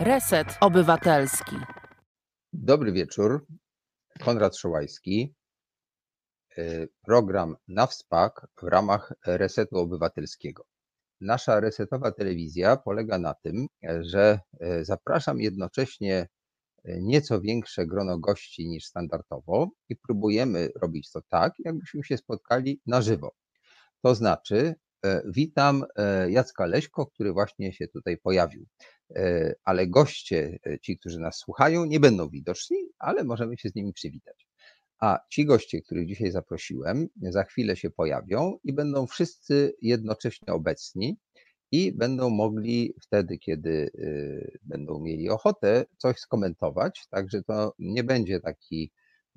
Reset Obywatelski. Dobry wieczór. Konrad Szołajski. Y, program na WSPAK w ramach Resetu Obywatelskiego. Nasza resetowa telewizja polega na tym, że y, zapraszam jednocześnie y, nieco większe grono gości niż standardowo i próbujemy robić to tak, jakbyśmy się spotkali na żywo. To znaczy, witam Jacka Leśko, który właśnie się tutaj pojawił. E, ale goście, e, ci, którzy nas słuchają, nie będą widoczni, ale możemy się z nimi przywitać. A ci goście, których dzisiaj zaprosiłem, za chwilę się pojawią i będą wszyscy jednocześnie obecni i będą mogli wtedy, kiedy e, będą mieli ochotę, coś skomentować. Także to nie będzie taki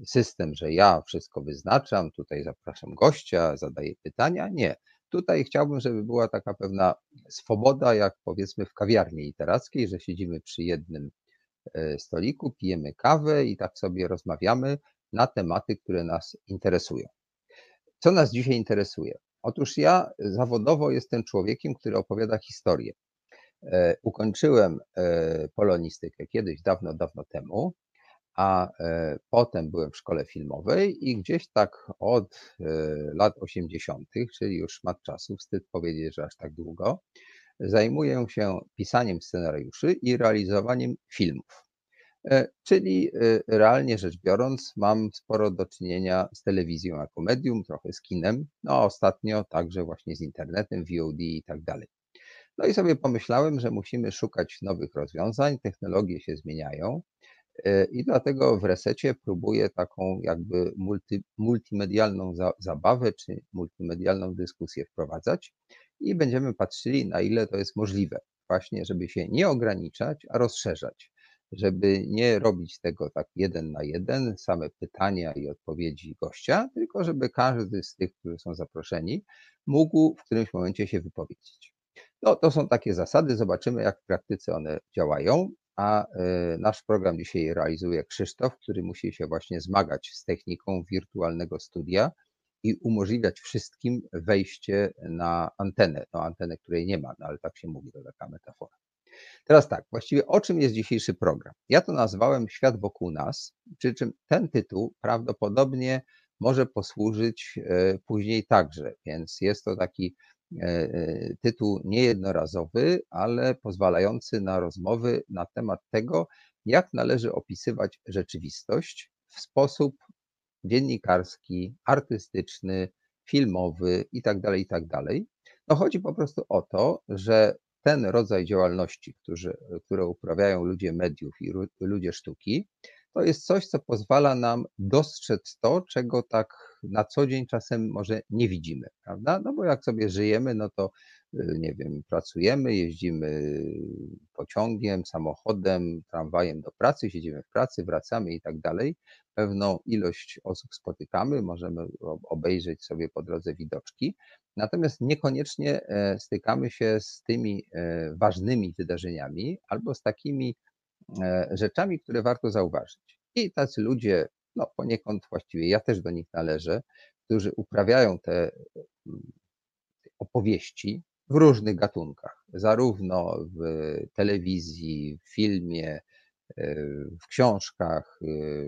system, że ja wszystko wyznaczam, tutaj zapraszam gościa, zadaję pytania. Nie. Tutaj chciałbym, żeby była taka pewna swoboda, jak powiedzmy w kawiarni literackiej, że siedzimy przy jednym e, stoliku, pijemy kawę i tak sobie rozmawiamy na tematy, które nas interesują. Co nas dzisiaj interesuje? Otóż ja zawodowo jestem człowiekiem, który opowiada historię. E, ukończyłem e, polonistykę kiedyś, dawno, dawno temu a e, potem byłem w szkole filmowej i gdzieś tak od e, lat 80., czyli już szmat czasu, wstyd powiedzieć, że aż tak długo, zajmuję się pisaniem scenariuszy i realizowaniem filmów. E, czyli realnie rzecz biorąc, mam sporo do czynienia z telewizją jako medium, trochę z kinem, no ostatnio także właśnie z internetem, VOD i tak dalej. No i sobie pomyślałem, że musimy szukać nowych rozwiązań, technologie się zmieniają, I dlatego w resecie próbuję taką jakby multi, multimedialną za, zabawę czy multimedialną dyskusję wprowadzać i będziemy patrzyli, na ile to jest możliwe. Właśnie, żeby się nie ograniczać, a rozszerzać. Żeby nie robić tego tak jeden na jeden, same pytania i odpowiedzi gościa, tylko żeby każdy z tych, którzy są zaproszeni, mógł w którymś momencie się wypowiedzieć. No, to są takie zasady, zobaczymy, jak w praktyce one działają a e, nasz program dzisiaj realizuje Krzysztof, który musi się właśnie zmagać z techniką wirtualnego studia i umożliwiać wszystkim wejście na antenę, no antenę, której nie ma, no ale tak się mówi, to taka metafora. Teraz tak, właściwie o czym jest dzisiejszy program? Ja to nazwałem Świat wokół nas, przy czym ten tytuł prawdopodobnie może posłużyć e, później także, więc jest to taki tytuł niejednorazowy, ale pozwalający na rozmowy na temat tego, jak należy opisywać rzeczywistość w sposób dziennikarski, artystyczny, filmowy itd. Tak itd. Tak no chodzi po prostu o to, że ten rodzaj działalności, którzy, które uprawiają ludzie mediów i ludzie sztuki, to jest coś, co pozwala nam dostrzec to, czego tak na co dzień czasem może nie widzimy, prawda? No bo jak sobie żyjemy, no to y, nie wiem, pracujemy, jeździmy pociągiem, samochodem, tramwajem do pracy, siedzimy w pracy, wracamy i tak dalej. Pewną ilość osób spotykamy, możemy obejrzeć sobie po drodze widoczki, natomiast niekoniecznie e, stykamy się z tymi e, ważnymi wydarzeniami albo z takimi e, rzeczami, które warto zauważyć. I tacy ludzie no poniekąd właściwie ja też do nich należę, którzy uprawiają te mm, opowieści w różnych gatunkach, zarówno w telewizji, w filmie, e, w książkach, e,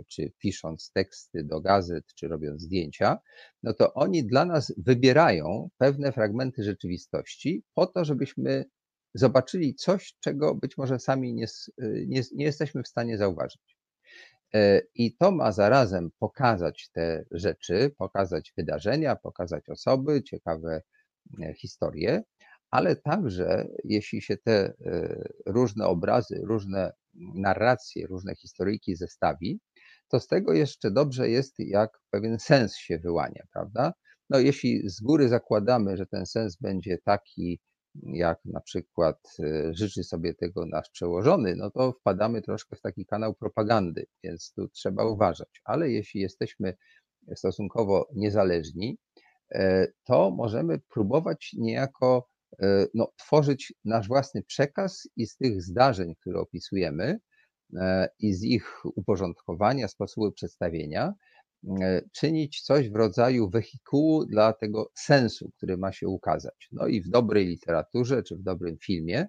czy pisząc teksty do gazet, czy robiąc zdjęcia, no to oni dla nas wybierają pewne fragmenty rzeczywistości po to, żebyśmy zobaczyli coś, czego być może sami nie, nie, nie jesteśmy w stanie zauważyć. E, I to ma zarazem pokazać te rzeczy, pokazać wydarzenia, pokazać osoby, ciekawe e, historie, ale także jeśli się te e, różne obrazy, różne narracje, różne historyjki zestawi, to z tego jeszcze dobrze jest, jak pewien sens się wyłania, prawda? No, jeśli z góry zakładamy, że ten sens będzie taki, jak na przykład e, życzy sobie tego nasz przełożony, no to wpadamy troszkę w taki kanał propagandy, więc tu trzeba uważać. Ale jeśli jesteśmy stosunkowo niezależni, e, to możemy próbować niejako e, no, tworzyć nasz własny przekaz i z tych zdarzeń, które opisujemy, i z ich uporządkowania, sposobu przedstawienia, czynić coś w rodzaju wehikułu dla tego sensu, który ma się ukazać. No i w dobrej literaturze czy w dobrym filmie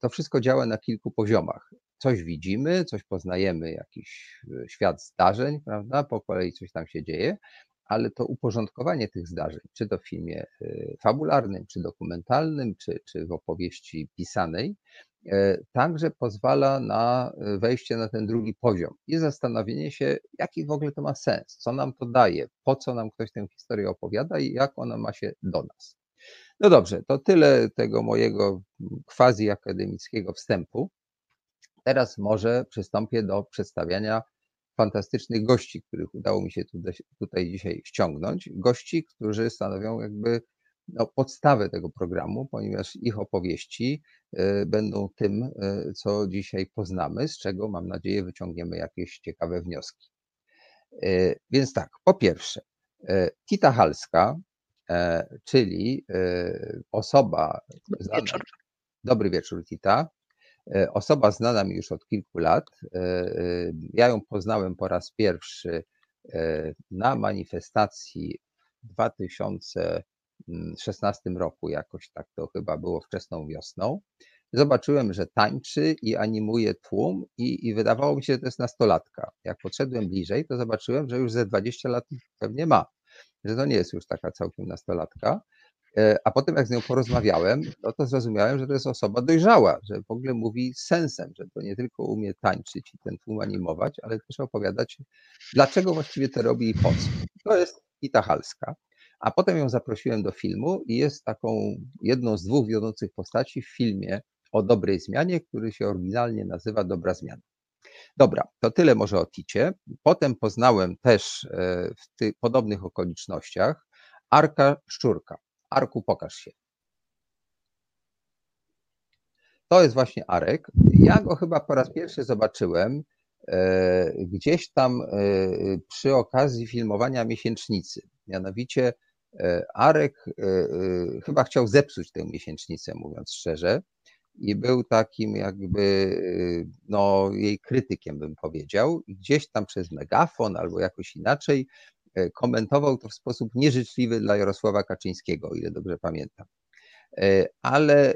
to wszystko działa na kilku poziomach. Coś widzimy, coś poznajemy, jakiś świat zdarzeń, prawda? Po kolei coś tam się dzieje, ale to uporządkowanie tych zdarzeń, czy to w filmie fabularnym, czy dokumentalnym, czy, czy w opowieści pisanej, E, także pozwala na e, wejście na ten drugi poziom i zastanowienie się, jaki w ogóle to ma sens, co nam to daje, po co nam ktoś tę historię opowiada i jak ona ma się do nas. No dobrze, to tyle tego mojego quasi akademickiego wstępu. Teraz może przystąpię do przedstawiania fantastycznych gości, których udało mi się tutaj, tutaj dzisiaj ściągnąć. Gości, którzy stanowią jakby no, podstawę tego programu, ponieważ ich opowieści e, będą tym, e, co dzisiaj poznamy, z czego mam nadzieję wyciągniemy jakieś ciekawe wnioski. E, więc tak, po pierwsze, Tita Halska, czyli osoba. Dobry wieczór. Dobry wieczór, Tita. Osoba znana mi już od kilku lat. Ja ją poznałem po raz pierwszy na manifestacji 2000 2016 roku, jakoś tak to chyba było wczesną wiosną. Zobaczyłem, że tańczy i animuje tłum, i, i wydawało mi się, że to jest nastolatka. Jak podszedłem bliżej, to zobaczyłem, że już ze 20 lat pewnie ma, że to nie jest już taka całkiem nastolatka. E, a potem, jak z nią porozmawiałem, no to zrozumiałem, że to jest osoba dojrzała, że w ogóle mówi sensem, że to nie tylko umie tańczyć i ten tłum animować, ale też opowiadać, dlaczego właściwie to robi i po co. To jest Ita Halska. A potem ją zaprosiłem do filmu i jest taką jedną z dwóch wiodących postaci w filmie o dobrej zmianie, który się oryginalnie nazywa Dobra Zmiana. Dobra, to tyle może o Ticie. Potem poznałem też e, w podobnych okolicznościach Arka Szczurka. Arku, pokaż się. To jest właśnie Arek. Ja go chyba po raz pierwszy zobaczyłem e, gdzieś tam e, przy okazji filmowania miesięcznicy. Mianowicie E, Arek chyba chciał zepsuć tę miesięcznicę, mówiąc szczerze, i był takim jakby no, jej krytykiem, bym powiedział. Gdzieś tam przez megafon albo jakoś inaczej komentował to w sposób nieżyczliwy dla Jarosława Kaczyńskiego, o ile dobrze pamiętam. Ale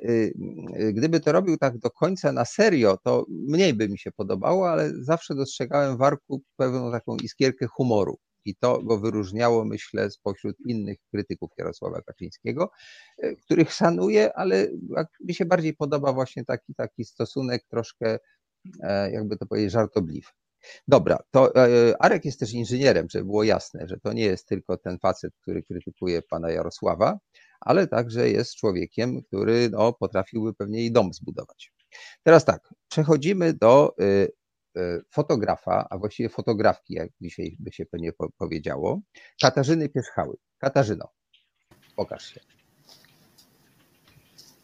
gdyby to robił tak do końca na serio, to mniej by mi się podobało, ale zawsze dostrzegałem w Arku pewną taką iskierkę humoru i to go wyróżniało, myślę, spośród innych krytyków Jarosława Kaczyńskiego, e, których szanuję, ale mi się bardziej podoba właśnie taki, taki stosunek troszkę, e, jakby to powiedzieć, żartobliwy. Dobra, to e, Arek jest też inżynierem, żeby było jasne, że to nie jest tylko ten facet, który krytykuje pana Jarosława, ale także jest człowiekiem, który no, potrafiłby pewnie i dom zbudować. Teraz tak, przechodzimy do E, fotografa, a właściwie fotografki, jak dzisiaj by się pewnie powiedziało, Katarzyny Pierzchały. Katarzyno, pokaż się.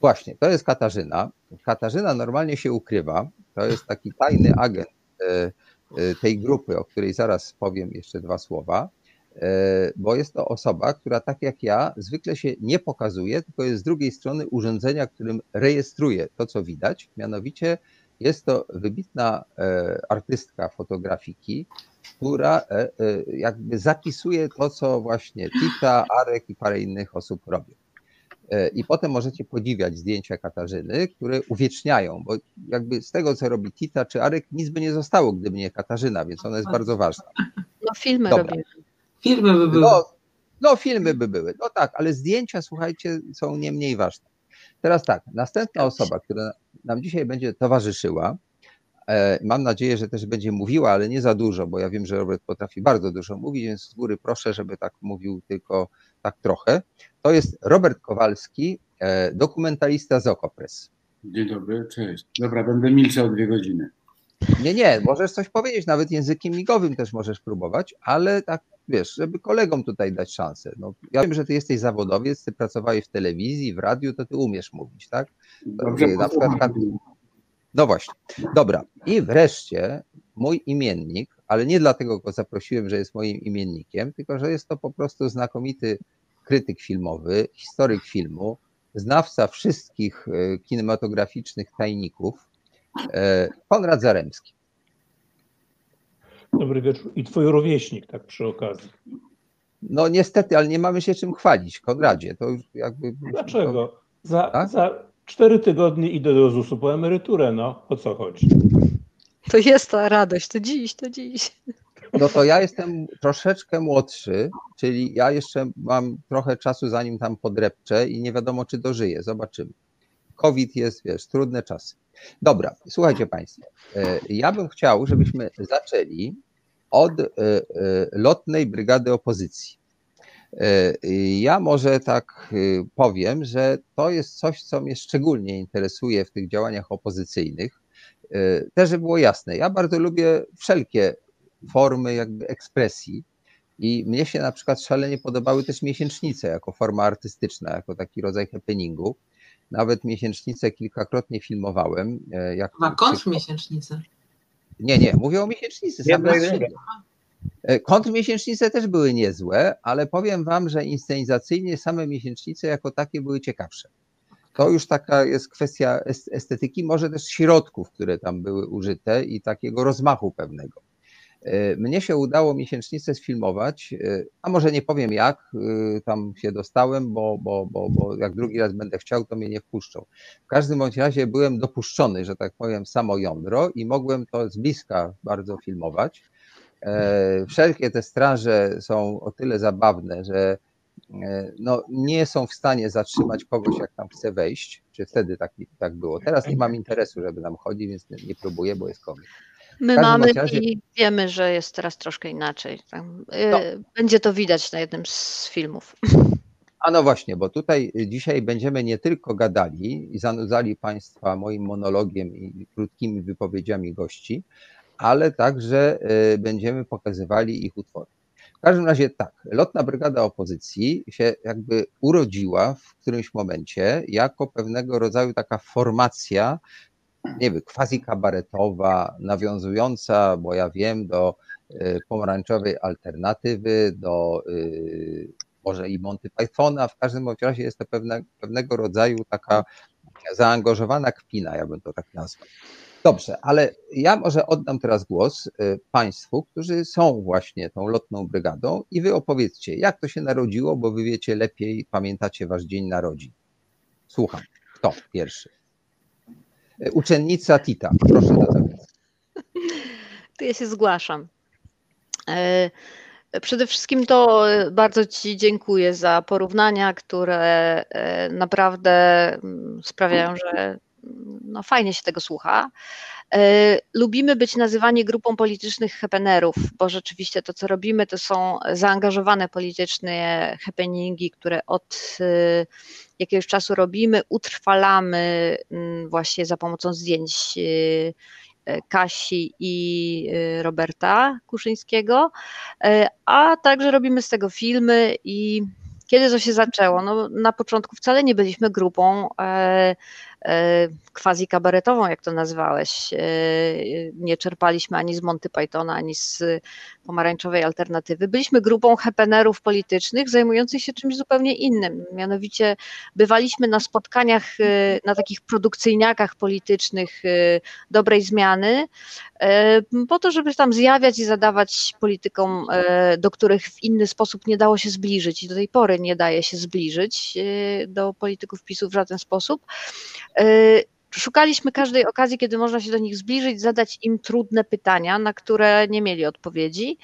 Właśnie, to jest Katarzyna. Katarzyna normalnie się ukrywa. To jest taki tajny agent e, tej grupy, o której zaraz powiem jeszcze dwa słowa, bo jest to osoba, która tak jak ja zwykle się nie pokazuje, tylko jest z drugiej strony urządzenia, którym rejestruje to, co widać, mianowicie jest to wybitna e, artystka fotografiki, która e, e, jakby zapisuje to, co właśnie Tita, Arek i parę innych osób robią. I potem możecie podziwiać zdjęcia Katarzyny, które uwieczniają, bo jakby z tego, co robi Tita czy Arek, nic by nie zostało, gdyby nie Katarzyna, więc ona jest bardzo ważna. No filmy Dobra. robię. Filmy by były. No, no filmy by były, no tak, ale zdjęcia, słuchajcie, są nie mniej ważne. Teraz tak, następna osoba, która nam dzisiaj będzie towarzyszyła, e, mam nadzieję, że też będzie mówiła, ale nie za dużo, bo ja wiem, że Robert potrafi bardzo dużo mówić, więc z góry proszę, żeby tak mówił tylko tak trochę. To jest Robert Kowalski, e, dokumentalista z Okopres. Dzień dobry, cześć. Dobra, będę milczał dwie godziny. Nie, nie, możesz coś powiedzieć, nawet językiem migowym też możesz próbować, ale tak wiesz, żeby kolegom tutaj dać szansę. No, ja wiem, że ty jesteś zawodowiec, ty pracowałeś w telewizji, w radiu, to ty umiesz mówić, tak? Dobrze, na przykład, no właśnie. Dobra. I wreszcie mój imiennik, ale nie dlatego go zaprosiłem, że jest moim imiennikiem, tylko że jest to po prostu znakomity krytyk filmowy, historyk filmu, znawca wszystkich e, kinematograficznych tajników, e, Konrad Zaremski. Dobry wieczór. I twój rówieśnik, tak przy okazji. No niestety, ale nie mamy się czym chwalić, Konradzie. To jakby. Dlaczego? Za, tak? za cztery tygodnie idę do ZUS-u po emeryturę, no. O co chodzi? To jest ta radość, to dziś, to dziś. No to ja jestem troszeczkę młodszy, czyli ja jeszcze mam trochę czasu, zanim tam podrepczę i nie wiadomo, czy dożyję. Zobaczymy. COVID jest, wiesz, trudne czasy. Dobra, słuchajcie Państwo. e, Ja bym chciał, żebyśmy zaczęli od e, e, lotnej brygady opozycji. Ja może tak powiem, że to jest coś, co mnie szczególnie interesuje w tych działaniach opozycyjnych. Też, żeby było jasne, ja bardzo lubię wszelkie formy jakby ekspresji i mnie się na przykład szalenie podobały też miesięcznice jako forma artystyczna, jako taki rodzaj happeningu. Nawet miesięcznice kilkakrotnie filmowałem. e, Jak Chyba kontrmiesięcznice. nie, nie, mówię o miesięcznicy. Same Kontrmiesięcznice też były niezłe, ale powiem wam, że inscenizacyjnie same miesięcznice jako takie były ciekawsze. To już taka jest kwestia es- estetyki, może też środków, które tam były użyte i takiego rozmachu pewnego. E, Mnie się udało miesięcznicę sfilmować, e, a może nie powiem jak, e, tam się dostałem, bo, bo, bo, bo jak drugi raz będę chciał, to mnie nie wpuszczą. W każdym bądź razie byłem dopuszczony, że tak powiem, samo jądro i mogłem to z bliska bardzo filmować. Wszelkie te straże są o tyle zabawne, że no, nie są w stanie zatrzymać kogoś, jak tam chce wejść, czy wtedy tak, tak było. Teraz nie mam interesu, żeby tam chodzić, więc nie, nie próbuję, bo jest COVID. My mamy razie- i wiemy, że jest teraz troszkę inaczej. Y, No. Będzie to widać na jednym z filmów. A no właśnie, bo tutaj dzisiaj będziemy nie tylko gadali i zanudzali Państwa moim monologiem i krótkimi wypowiedziami gości, ale także y, będziemy pokazywali ich utwory. W każdym razie tak, Lotna Brygada Opozycji się jakby urodziła w którymś momencie jako pewnego rodzaju taka formacja, nie wiem, quasi kabaretowa, nawiązująca, bo ja wiem, do y, pomarańczowej alternatywy, do y, może i Monty Pythona. W każdym razie jest to pewne, pewnego rodzaju taka zaangażowana kpina, ja bym to tak nazwał. Dobrze, ale ja może oddam teraz głos y, Państwu, którzy są właśnie tą lotną brygadą i Wy opowiedzcie, jak to się narodziło, bo Wy wiecie lepiej, pamiętacie Wasz dzień narodzin. Słucham. Kto pierwszy? Uczennica Tita, proszę na zawias. To ja się zgłaszam. E, Przede wszystkim to e, bardzo Ci dziękuję za porównania, które e, naprawdę mm, sprawiają, że mm, no, fajnie się tego słucha. E, Lubimy być nazywani grupą politycznych happenerów, bo rzeczywiście to, co robimy, to są zaangażowane polityczne happeningi, które od e, jakiegoś czasu robimy, utrwalamy właśnie za pomocą zdjęć e, Kasi i Roberta Kuszyńskiego, a także robimy z tego filmy i kiedy to się zaczęło? No, na początku wcale nie byliśmy grupą quasi kabaretową, jak to nazwałeś. E, Nie czerpaliśmy ani z Monty Pythona, ani z pomarańczowej alternatywy. Byliśmy grupą hepenerów politycznych zajmujących się czymś zupełnie innym. Mianowicie bywaliśmy na spotkaniach, e, na takich produkcyjniakach politycznych e, dobrej zmiany, e, po to, żeby tam zjawiać i zadawać politykom, e, do których w inny sposób nie dało się zbliżyć i do tej pory nie daje się zbliżyć e, do polityków PiSu w żaden sposób. E, Szukaliśmy każdej okazji, kiedy można się do nich zbliżyć, zadać im trudne pytania, na które nie mieli odpowiedzi,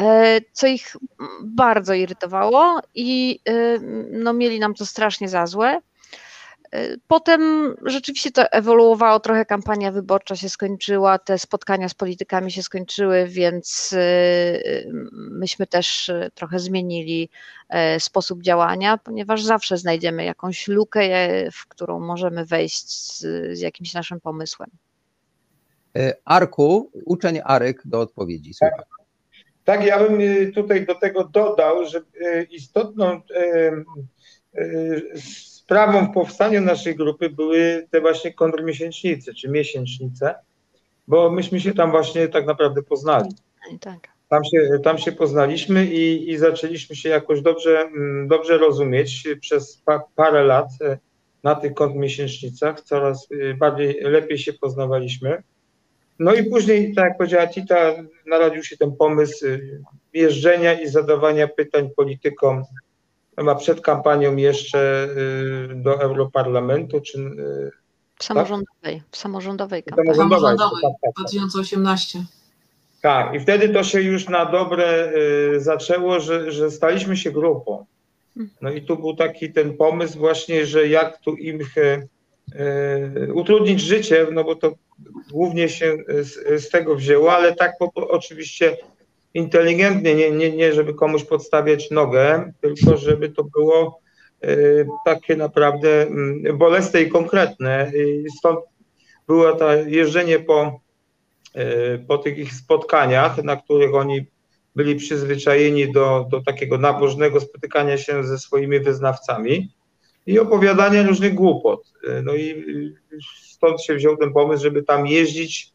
e, co ich bardzo irytowało i e, no, mieli nam to strasznie za złe. E, Potem rzeczywiście to ewoluowało, trochę kampania wyborcza się skończyła, te spotkania z politykami się skończyły, więc e, myśmy też e, trochę zmienili sposób działania, ponieważ zawsze znajdziemy jakąś lukę, w którą możemy wejść z, z jakimś naszym pomysłem. Arku, uczeń Arek do odpowiedzi. Słucham. Tak, ja bym tutaj do tego dodał, że istotną sprawą w powstaniu naszej grupy były te właśnie kontrmiesięcznice, czy miesięcznice, bo myśmy się tam właśnie tak naprawdę poznali. Tak. Tam się, tam się poznaliśmy i, i zaczęliśmy się jakoś dobrze, mm, dobrze rozumieć przez pa, parę lat e, na tych kontrmiesięcznicach. Coraz y, bardziej, lepiej się poznawaliśmy. No i później, tak jak powiedziała Tita, narodził się ten pomysł y, jeżdżenia i zadawania pytań politykom chyba przed kampanią jeszcze y, do Europarlamentu, czy y, W samorządowej, w samorządowej kampanii. samorządowej. Samorządowej Tak, tak, tak. 2018. Tak, i wtedy to się już na dobre y, zaczęło, że, że staliśmy się grupą. No i tu był taki ten pomysł właśnie, że jak tu im y, y, utrudnić życie, no bo to głównie się z, z tego wzięło, ale tak po, oczywiście inteligentnie, nie, nie, nie żeby komuś podstawiać nogę, tylko żeby to było y, takie naprawdę mm, bolesne i konkretne. I stąd było to jeżdżenie po y, po tych ich spotkaniach, na których oni byli przyzwyczajeni do, do takiego nabożnego spotykania się ze swoimi wyznawcami i opowiadania różnych głupot. Y, No i stąd się wziął ten pomysł, żeby tam jeździć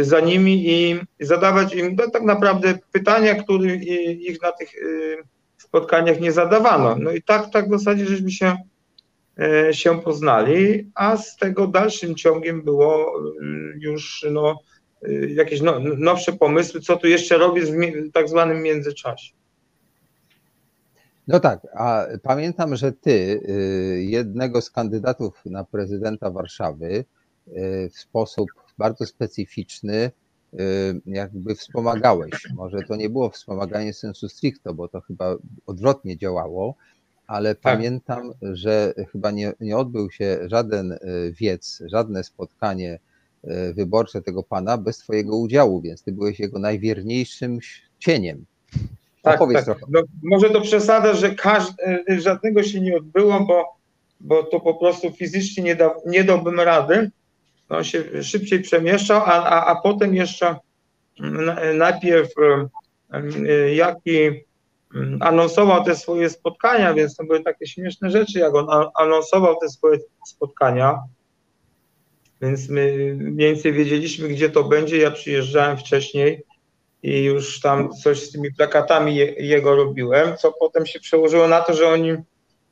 za nimi i zadawać im no, tak naprawdę pytania, które i- ich na tych y, spotkaniach nie zadawano. No i tak, tak w zasadzie żeśmy się, się poznali, a z tego dalszym ciągiem było y, już no, y, jakieś no, nowsze pomysły, co tu jeszcze robić w tak zwanym międzyczasie. No tak, a pamiętam, że ty y, jednego z kandydatów na prezydenta Warszawy y, w sposób bardzo specyficzny y, jakby wspomagałeś. Może to nie było wspomaganie sensu stricto, bo to chyba odwrotnie działało, ale pamiętam, że chyba nie, nie odbył się żaden y, wiec, żadne spotkanie y, wyborcze tego pana bez twojego udziału, więc ty byłeś jego najwierniejszym cieniem. Tak, tak. No, może to przesada, że żadnego się nie odbyło, bo, bo to po prostu fizycznie nie, da, nie dałbym rady. On się szybciej przemieszczał, a, a, a potem jeszcze mm, na- najpierw y, y, Jaki mm, anonsował te swoje spotkania, więc to były takie śmieszne rzeczy, jak on anonsował te swoje spotkania. Więc my mniej więcej wiedzieliśmy, gdzie to będzie. Ja przyjeżdżałem wcześniej i już tam coś z tymi plakatami je, jego robiłem, co potem się przełożyło na to, że oni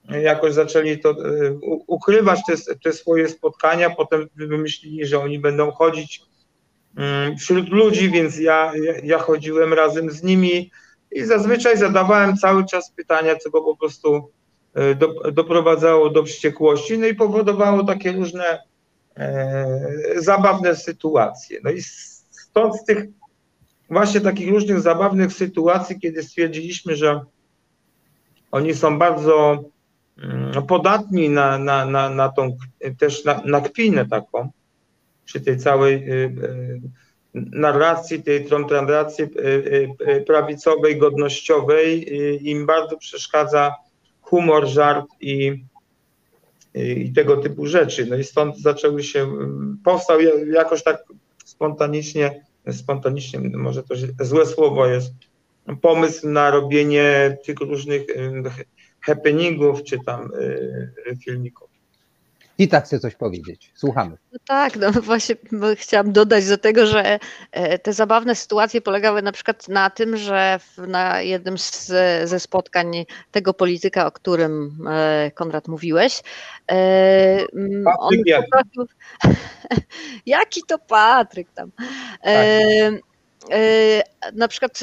jakoś zaczęli to e, ukrywać te, te swoje spotkania, potem wymyślili, że oni będą chodzić mm, wśród ludzi, więc ja, ja, chodziłem razem z nimi i zazwyczaj zadawałem cały czas pytania, co go po prostu e, do, doprowadzało do wściekłości, no i powodowało takie różne e, zabawne sytuacje. No i stąd z tych właśnie takich różnych zabawnych sytuacji, kiedy stwierdziliśmy, że oni są bardzo podatni na, na, na, na tą też na, na kpinę taką, przy tej całej y, y, narracji, tej translacji y, prawicowej, godnościowej, im bardzo przeszkadza humor, żart i, i tego typu rzeczy. No i stąd zaczęły się, powstał ja- jakoś tak spontanicznie, spontanicznie, może to złe słowo jest, pomysł na robienie tych różnych happeningów czy tam y, filmików. I tak chcę coś powiedzieć. Słuchamy. No tak, no właśnie bo chciałam dodać do tego, że e, te zabawne sytuacje polegały na przykład na tym, że w, na jednym z, ze spotkań tego polityka, o którym e, Konrad mówiłeś, e, on Patryk jaki? poprosił, jaki to Patryk tam. E, e, na przykład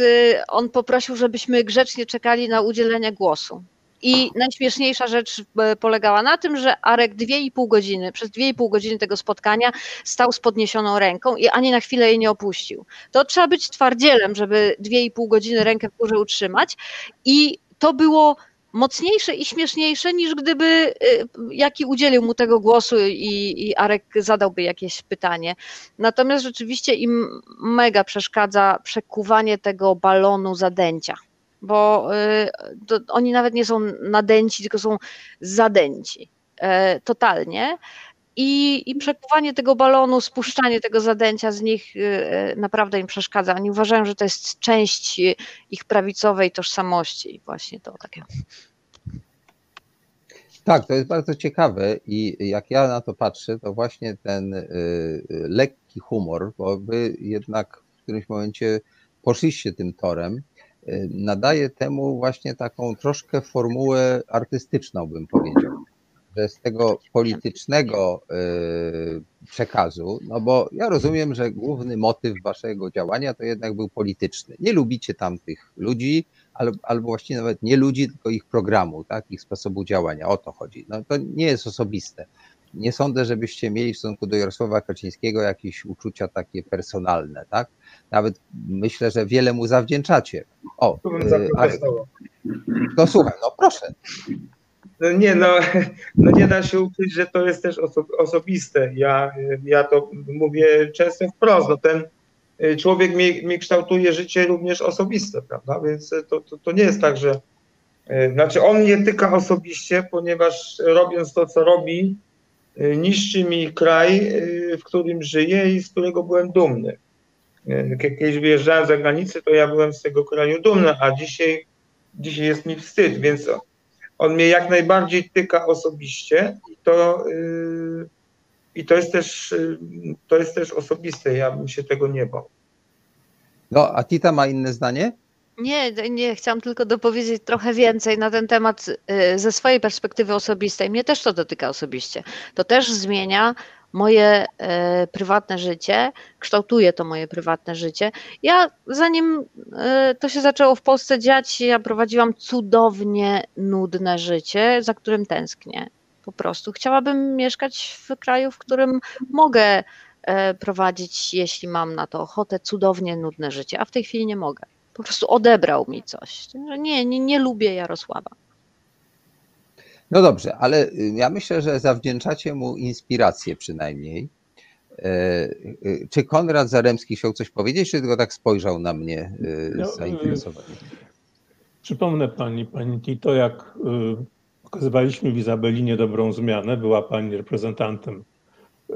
on poprosił, żebyśmy grzecznie czekali na udzielenie głosu. I najśmieszniejsza rzecz e, polegała na tym, że Arek dwie i pół godziny, przez dwie i pół godziny tego spotkania stał z podniesioną ręką i ani na chwilę jej nie opuścił. To trzeba być twardzielem, żeby dwie i pół godziny rękę w górze utrzymać i to było mocniejsze i śmieszniejsze niż gdyby y, Jaki udzielił mu tego głosu i, i Arek zadałby jakieś pytanie. Natomiast rzeczywiście im mega przeszkadza przekuwanie tego balonu zadęcia bo y, to oni nawet nie są nadęci, tylko są zadęci e, totalnie. I, I przekuwanie tego balonu, spuszczanie tego zadęcia z nich y, naprawdę im przeszkadza. Oni uważają, że to jest część y, ich prawicowej tożsamości. Właśnie to takie. Tak, to jest bardzo ciekawe i jak ja na to patrzę, to właśnie ten y, y, lekki humor, bo wy jednak w którymś momencie poszliście tym torem, y, nadaje temu właśnie taką troszkę formułę artystyczną, bym powiedział. Że z tego politycznego y, przekazu, no bo ja rozumiem, że główny motyw waszego działania to jednak był polityczny. Nie lubicie tamtych ludzi, albo, albo właściwie nawet nie ludzi, tylko ich programu, tak? ich sposobu działania. O to chodzi. No, to nie jest osobiste. Nie sądzę, żebyście mieli w stosunku do Jarosława Kaczyńskiego jakieś uczucia takie personalne, tak? Nawet myślę, że wiele mu zawdzięczacie. O, y, zaprotestował. to słuchaj, no proszę. No nie, no, no nie da się ukryć, że to jest też oso, osobiste. Ja, ja to mówię często wprost. No ten y, człowiek mi, mi kształtuje życie również osobiste, prawda? Więc to, to, to nie jest tak, że. y, Znaczy, on mnie tyka osobiście, ponieważ robiąc to, co robi, niszczy mi kraj, y, w którym żyję i z którego byłem dumny. Y, Jak kiedyś wyjeżdżałem za granicę, to ja byłem z tego kraju dumny, a dzisiaj, dzisiaj jest mi wstyd, więc on mnie jak najbardziej tyka osobiście i to, i to jest też to jest też osobiste. Ja bym się tego nie bał. No, a Tita ma inne zdanie? Nie, nie, chciałam tylko dopowiedzieć trochę więcej na ten temat y, ze swojej perspektywy osobistej. Mnie też to dotyka osobiście. To też zmienia moje e, prywatne życie, kształtuje to moje prywatne życie. Ja zanim e, to się zaczęło w Polsce dziać, ja prowadziłam cudownie nudne życie, za którym tęsknię. Po prostu chciałabym mieszkać w kraju, w którym mogę e, prowadzić, jeśli mam na to ochotę, cudownie nudne życie, a w tej chwili nie mogę. Po prostu odebrał mi coś. Że Nie, nie, nie lubię Jarosława. No dobrze, ale y, ja myślę, że zawdzięczacie mu inspirację przynajmniej. E, y, Czy Konrad Zaremski chciał coś powiedzieć, czy tylko tak spojrzał na mnie y, No, z zainteresowaniem? Przypomnę pani, pani Tito, jak y, pokazywaliśmy w Izabelinie dobrą zmianę, była pani reprezentantem y,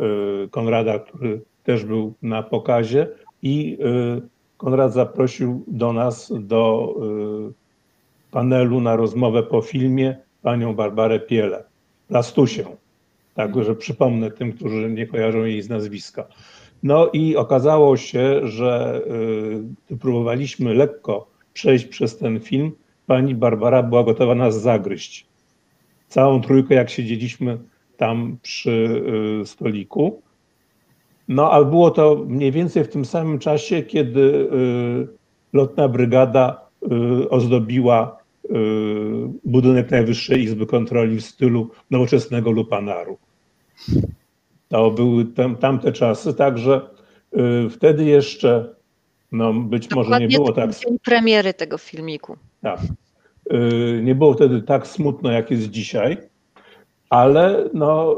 Konrada, który też był na pokazie i y, Konrad zaprosił do nas do y, panelu na rozmowę po filmie panią Barbarę Pielę, Lastusię. Także przypomnę tym, którzy nie kojarzą jej z nazwiska. No i okazało się, że y, próbowaliśmy lekko przejść przez ten film, pani Barbara była gotowa nas zagryźć. Całą trójkę, jak siedzieliśmy tam przy y, stoliku. No, ale było to mniej więcej w tym samym czasie, kiedy y, lotna brygada y, ozdobiła y, budynek Najwyższej Izby Kontroli w stylu nowoczesnego lupanaru. To były tam, tamte czasy, także wtedy jeszcze, no być może nie było tak premiery tego filmiku. tak. Nie było wtedy tak smutno, jak jest dzisiaj, ale no,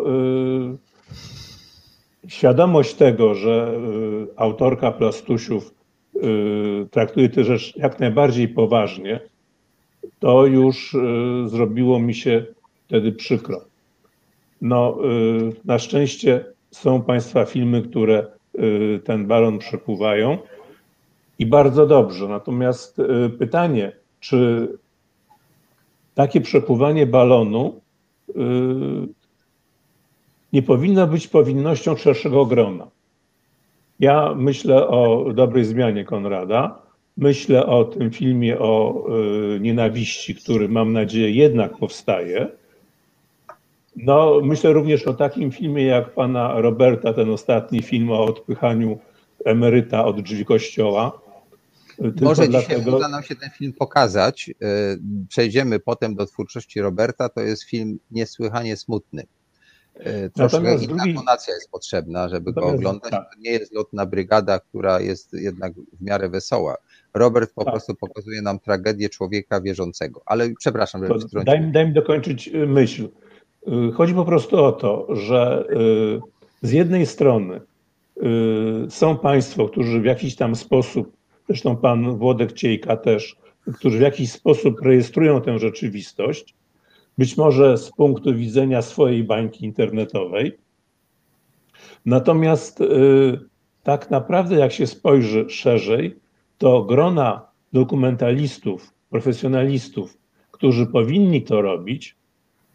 świadomość tego, że y, autorka Plastusiów y, traktuje tę rzecz jak najbardziej poważnie, to już y, zrobiło mi się wtedy przykro. No, na szczęście są Państwa filmy, które ten balon przepływają i bardzo dobrze. Natomiast pytanie, czy takie przepływanie balonu nie powinno być powinnością szerszego grona. Ja myślę o dobrej zmianie Konrada, myślę o tym filmie o y, nienawiści, który mam nadzieję jednak powstaje. No, myślę również o takim filmie jak pana Roberta, ten ostatni film o odpychaniu emeryta od drzwi kościoła. Tylko Może dzisiaj dlatego- uda nam się ten film pokazać. E, Przejdziemy potem do twórczości Roberta. To jest film niesłychanie smutny. E, Troszkę Natomiast inna drugi- tonacja jest potrzebna, żeby go Natomiast- oglądać. tak. To nie jest lotna brygada, która jest jednak w miarę wesoła. Robert po Tak. prostu pokazuje nam tragedię człowieka wierzącego. Ale przepraszam, że To daj, mi- daj mi dokończyć y, myśl. Y, Chodzi po prostu o to, że y, z jednej strony y, są państwo, którzy w jakiś tam sposób, zresztą pan Włodek Ciejka też, którzy w jakiś sposób rejestrują tę rzeczywistość, być może z punktu widzenia swojej bańki internetowej. Natomiast y, tak naprawdę, jak się spojrzy szerzej, to grona dokumentalistów, profesjonalistów, którzy powinni to robić,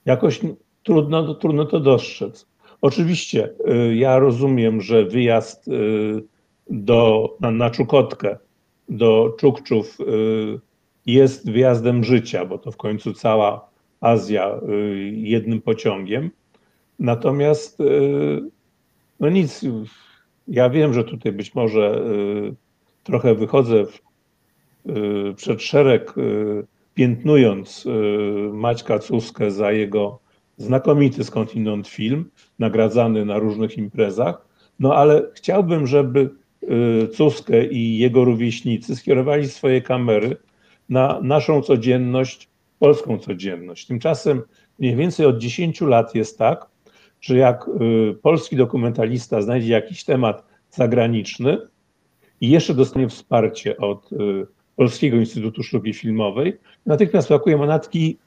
jakoś trudno, trudno to dostrzec. Oczywiście y, ja rozumiem, że wyjazd y, do, na, na Czukotkę, do Czukczów jest wyjazdem życia, bo to w końcu cała Azja y, jednym pociągiem. Natomiast y, no nic, ja wiem, że tutaj być może y, trochę wychodzę przed szereg, piętnując Maćka Cuskę za jego znakomity skądinąd film, nagradzany na różnych imprezach. No ale chciałbym, żeby Cuskę i jego rówieśnicy skierowali swoje kamery na naszą codzienność, polską codzienność. Tymczasem mniej więcej od 10 lat jest tak, że jak y, polski dokumentalista znajdzie jakiś temat zagraniczny i jeszcze dostanie wsparcie od y, Polskiego Instytutu Sztuki Filmowej, natychmiast pakuje manatki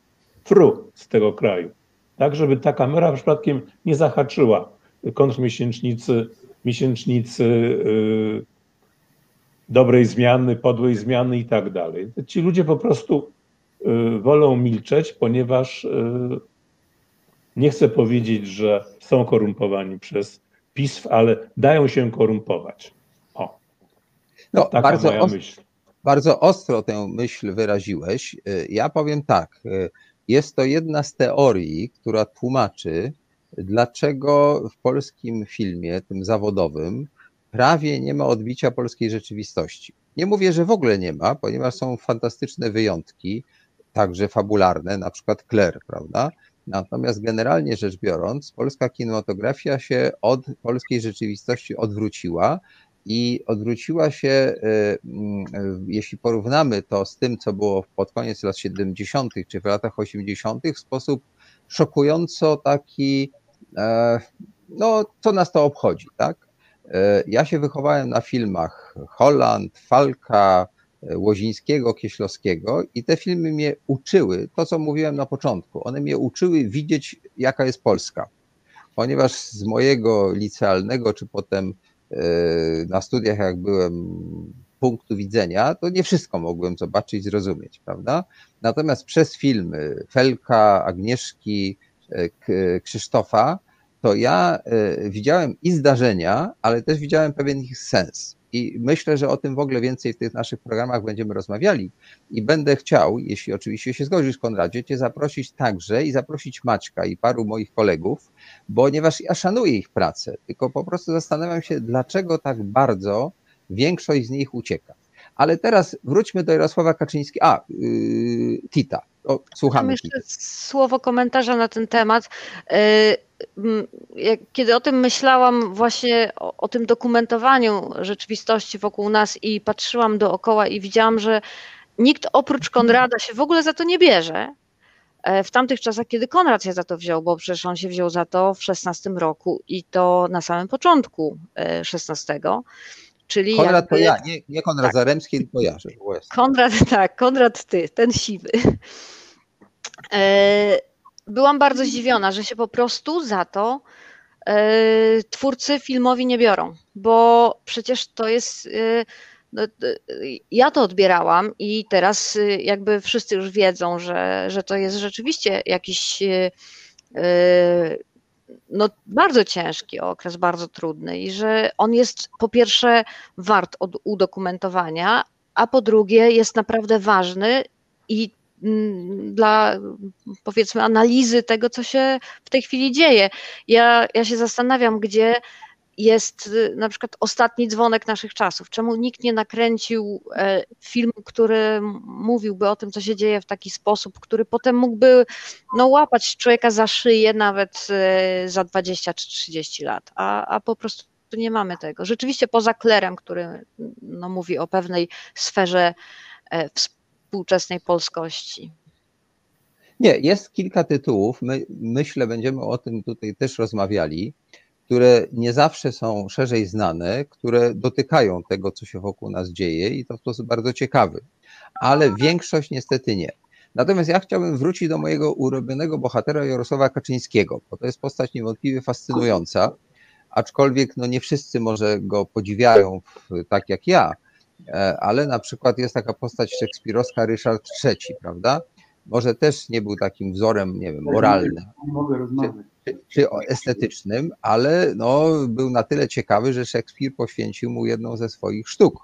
fru z tego kraju. Tak, żeby ta kamera przypadkiem nie zahaczyła kontrmiesięcznicy, miesięcznicy yy, dobrej zmiany, podłej zmiany i tak dalej. Ci ludzie po prostu wolą milczeć, ponieważ yy, nie chcę powiedzieć, że są korumpowani przez PiS, ale dają się korumpować. O, no, taka bardzo moja myśl. Bardzo ostro tę myśl wyraziłeś. Y, ja powiem tak. Y, jest to jedna z teorii, która tłumaczy, dlaczego w polskim filmie, tym zawodowym, prawie nie ma odbicia polskiej rzeczywistości. Nie mówię, że w ogóle nie ma, ponieważ są fantastyczne wyjątki, także fabularne, na przykład Claire, prawda? Natomiast generalnie rzecz biorąc, polska kinematografia się od polskiej rzeczywistości odwróciła i odwróciła się, e, mm, jeśli porównamy to z tym, co było pod koniec lat 70. czy w latach 80., w sposób szokująco taki, e, no, co nas to obchodzi, tak? E, ja się wychowałem na filmach Holland, Falka, Łozińskiego, Kieślowskiego i te filmy mnie uczyły, to co mówiłem na początku, one mnie uczyły widzieć, jaka jest Polska. Ponieważ z mojego licealnego, czy potem e, na studiach, jak byłem, punktu widzenia, to nie wszystko mogłem zobaczyć, zrozumieć, prawda? Natomiast przez filmy Felka, Agnieszki, e, Krzysztofa, to ja e, widziałem i zdarzenia, ale też widziałem pewien ich sens. I myślę, że o tym w ogóle więcej w tych naszych programach będziemy rozmawiali. I będę chciał, jeśli oczywiście się zgodzisz, Konradzie, Cię zaprosić także i zaprosić Maćka i paru moich kolegów, ponieważ ja szanuję ich pracę, tylko po prostu zastanawiam się, dlaczego tak bardzo większość z nich ucieka. Ale teraz wróćmy do Jarosława Kaczyńskiego. A, yy, Tita. O, słuchamy. Mam jeszcze słowo komentarza na ten temat. Yy, kiedy o tym myślałam, właśnie o, o, tym dokumentowaniu rzeczywistości wokół nas i patrzyłam dookoła i widziałam, że nikt oprócz Konrada się w ogóle za to nie bierze. E, w tamtych czasach, kiedy Konrad się za to wziął, bo przecież on się wziął za to w 16 roku i to na samym początku 16 e, Czyli Konrad jakby... to ja, nie, nie Konrad tak. Zaremski, tylko ja. Konrad, tak, Konrad ty, ten siwy. E, byłam bardzo zdziwiona, że się po prostu za to e, twórcy filmowi nie biorą, bo przecież to jest. E, no, ja to odbierałam i teraz jakby wszyscy już wiedzą, że, że to jest rzeczywiście jakiś no, bardzo ciężki okres, bardzo trudny i że on jest po pierwsze wart od udokumentowania, a po drugie jest naprawdę ważny i mm, dla powiedzmy analizy tego, co się w tej chwili dzieje. Ja, ja się zastanawiam, gdzie jest y, na przykład ostatni dzwonek naszych czasów. Czemu nikt nie nakręcił e, filmu, który mówiłby o tym, co się dzieje w taki sposób, który potem mógłby no, łapać człowieka za szyję nawet e, za 20 czy 30 lat, a, a po prostu nie mamy tego. Rzeczywiście poza Klerem, który no, mówi o pewnej sferze e, współczesnej polskości. Nie, jest kilka tytułów. My, myślę, będziemy o tym tutaj też rozmawiali które nie zawsze są szerzej znane, które dotykają tego, co się wokół nas dzieje i to w sposób bardzo ciekawy, ale większość niestety nie. Natomiast ja chciałbym wrócić do mojego ulubionego bohatera Jarosława Kaczyńskiego, bo to jest postać niewątpliwie fascynująca, aczkolwiek no nie wszyscy może go podziwiają tak jak ja, e, ale na przykład jest taka postać szekspirowska Ryszard III, prawda? Może też nie był takim wzorem, nie wiem, moralnym. Rozmawiać czy estetycznym, ale no, był na tyle ciekawy, że Szekspir poświęcił mu jedną ze swoich sztuk.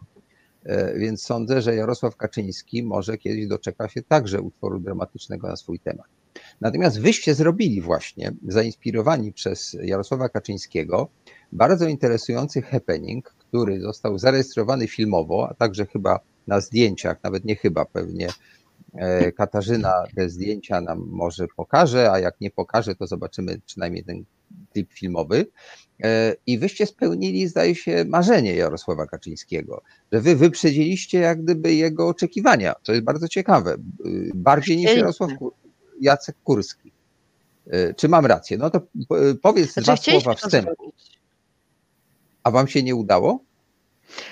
E, więc sądzę, że Jarosław Kaczyński może kiedyś doczeka się także utworu dramatycznego na swój temat. Natomiast wyście zrobili właśnie, zainspirowani przez Jarosława Kaczyńskiego, bardzo interesujący happening, który został zarejestrowany filmowo, a także chyba na zdjęciach, nawet nie chyba, pewnie Katarzyna te zdjęcia nam może pokaże, a jak nie pokaże, to zobaczymy przynajmniej ten klip filmowy. E, I wyście spełnili, zdaje się, marzenie Jarosława Kaczyńskiego, że wy wyprzedziliście jak gdyby jego oczekiwania. To jest bardzo ciekawe. Bardziej niż Jarosław Jacek Kurski. Czy mam rację? No to powiedz znaczy, dwa słowa wstępu. A wam się nie udało?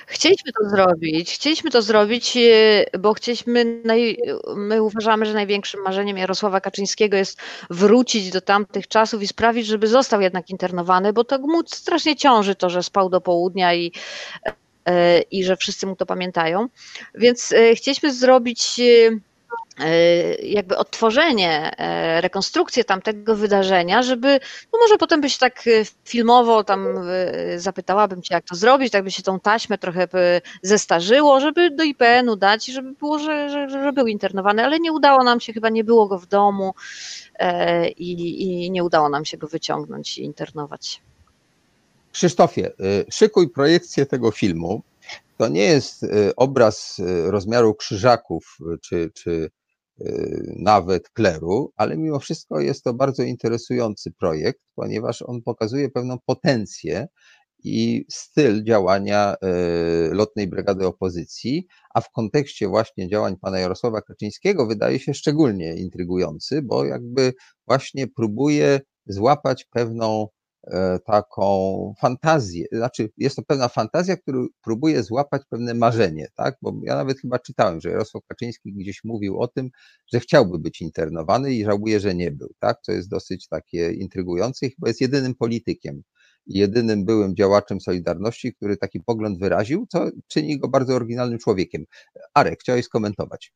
Chcieliśmy to zrobić. Chcieliśmy to zrobić, e, bo chcieliśmy, my uważamy, że największym marzeniem Jarosława Kaczyńskiego jest wrócić do tamtych czasów i sprawić, żeby został jednak internowany, bo to mu strasznie ciąży to, że spał do południa i, e, i że wszyscy mu to pamiętają. Więc e, chcieliśmy zrobić jakby odtworzenie, e, rekonstrukcję tamtego wydarzenia, żeby, no może potem byś tak e, filmowo tam zapytałabym cię, jak to zrobić, tak by się tą taśmę trochę zestarzyło, żeby do IPN-u dać, żeby było, że, że, że był internowany, ale nie udało nam się, chyba nie było go w domu i, i nie udało nam się go wyciągnąć i internować. Krzysztofie, szykuj projekcję tego filmu. To nie jest obraz rozmiaru krzyżaków czy, czy nawet kleru, ale mimo wszystko jest to bardzo interesujący projekt, ponieważ on pokazuje pewną potencję i styl działania y, lotnej brygady opozycji, a w kontekście właśnie działań pana Jarosława Kaczyńskiego wydaje się szczególnie intrygujący, bo jakby właśnie próbuje złapać pewną taką fantazję, znaczy jest to pewna fantazja, która próbuje złapać pewne marzenie, tak? Bo ja nawet chyba czytałem, że Jarosław Kaczyński gdzieś mówił o tym, że chciałby być internowany i żałuje, że nie był, tak? Co jest dosyć takie intrygujące i chyba jest jedynym politykiem, jedynym byłym działaczem Solidarności, który taki pogląd wyraził, co czyni go bardzo oryginalnym człowiekiem. Arek, chciałeś skomentować.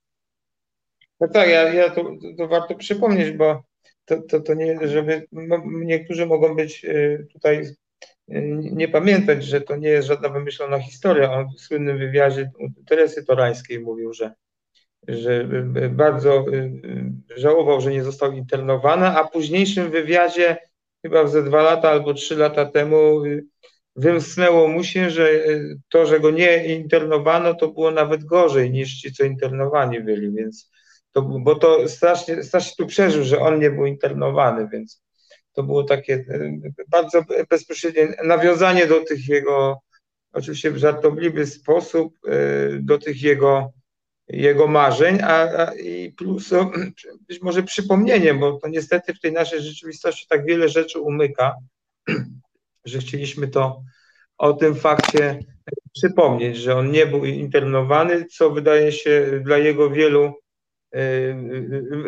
No tak, ja, ja to, to warto przypomnieć, bo to, to, to nie, żeby niektórzy mogą być y, tutaj y, nie pamiętać, że to nie jest żadna wymyślona historia. On w słynnym wywiadzie Teresy Torańskiej mówił, że, że bardzo y, żałował, że nie został internowany, a w późniejszym wywiadzie, chyba ze dwa lata albo trzy lata temu, wymknęło mu się, że to, że go nie internowano, to było nawet gorzej niż ci, co internowani byli, więc to, bo to strasznie, strasznie tu przeżył, że on nie był internowany, więc to było takie e, bardzo bezpośrednie nawiązanie do tych jego, oczywiście w żartobliwy sposób, e, do tych jego, jego marzeń, a, a i plus być może przypomnieniem, bo to niestety w tej naszej rzeczywistości tak wiele rzeczy umyka, że chcieliśmy to o tym fakcie przypomnieć, że on nie był internowany, co wydaje się dla jego wielu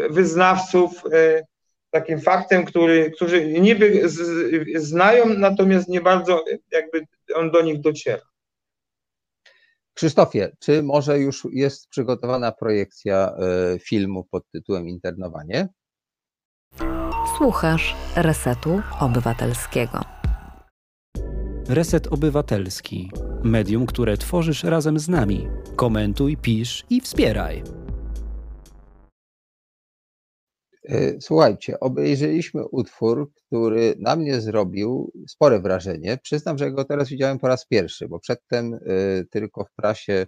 wyznawców y, takim faktem, który, którzy niby znają, natomiast nie bardzo jakby on do nich dociera. Krzysztofie, czy może już jest przygotowana projekcja y, filmu pod tytułem Internowanie? Słuchasz Resetu Obywatelskiego. Reset Obywatelski. Medium, które tworzysz razem z nami. Komentuj, pisz i wspieraj. Słuchajcie, obejrzeliśmy utwór, który na mnie zrobił spore wrażenie. Przyznam, że go teraz widziałem po raz pierwszy, bo przedtem e, tylko w prasie,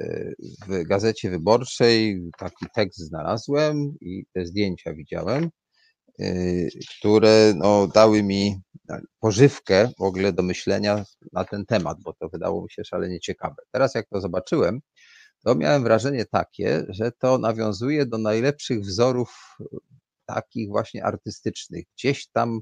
e, w gazecie wyborczej taki tekst znalazłem i te zdjęcia widziałem, które no, dały mi pożywkę w ogóle do myślenia na ten temat, bo to wydało mi się szalenie ciekawe. Teraz jak to zobaczyłem, to miałem wrażenie takie, że to nawiązuje do najlepszych wzorów takich właśnie artystycznych. Gdzieś tam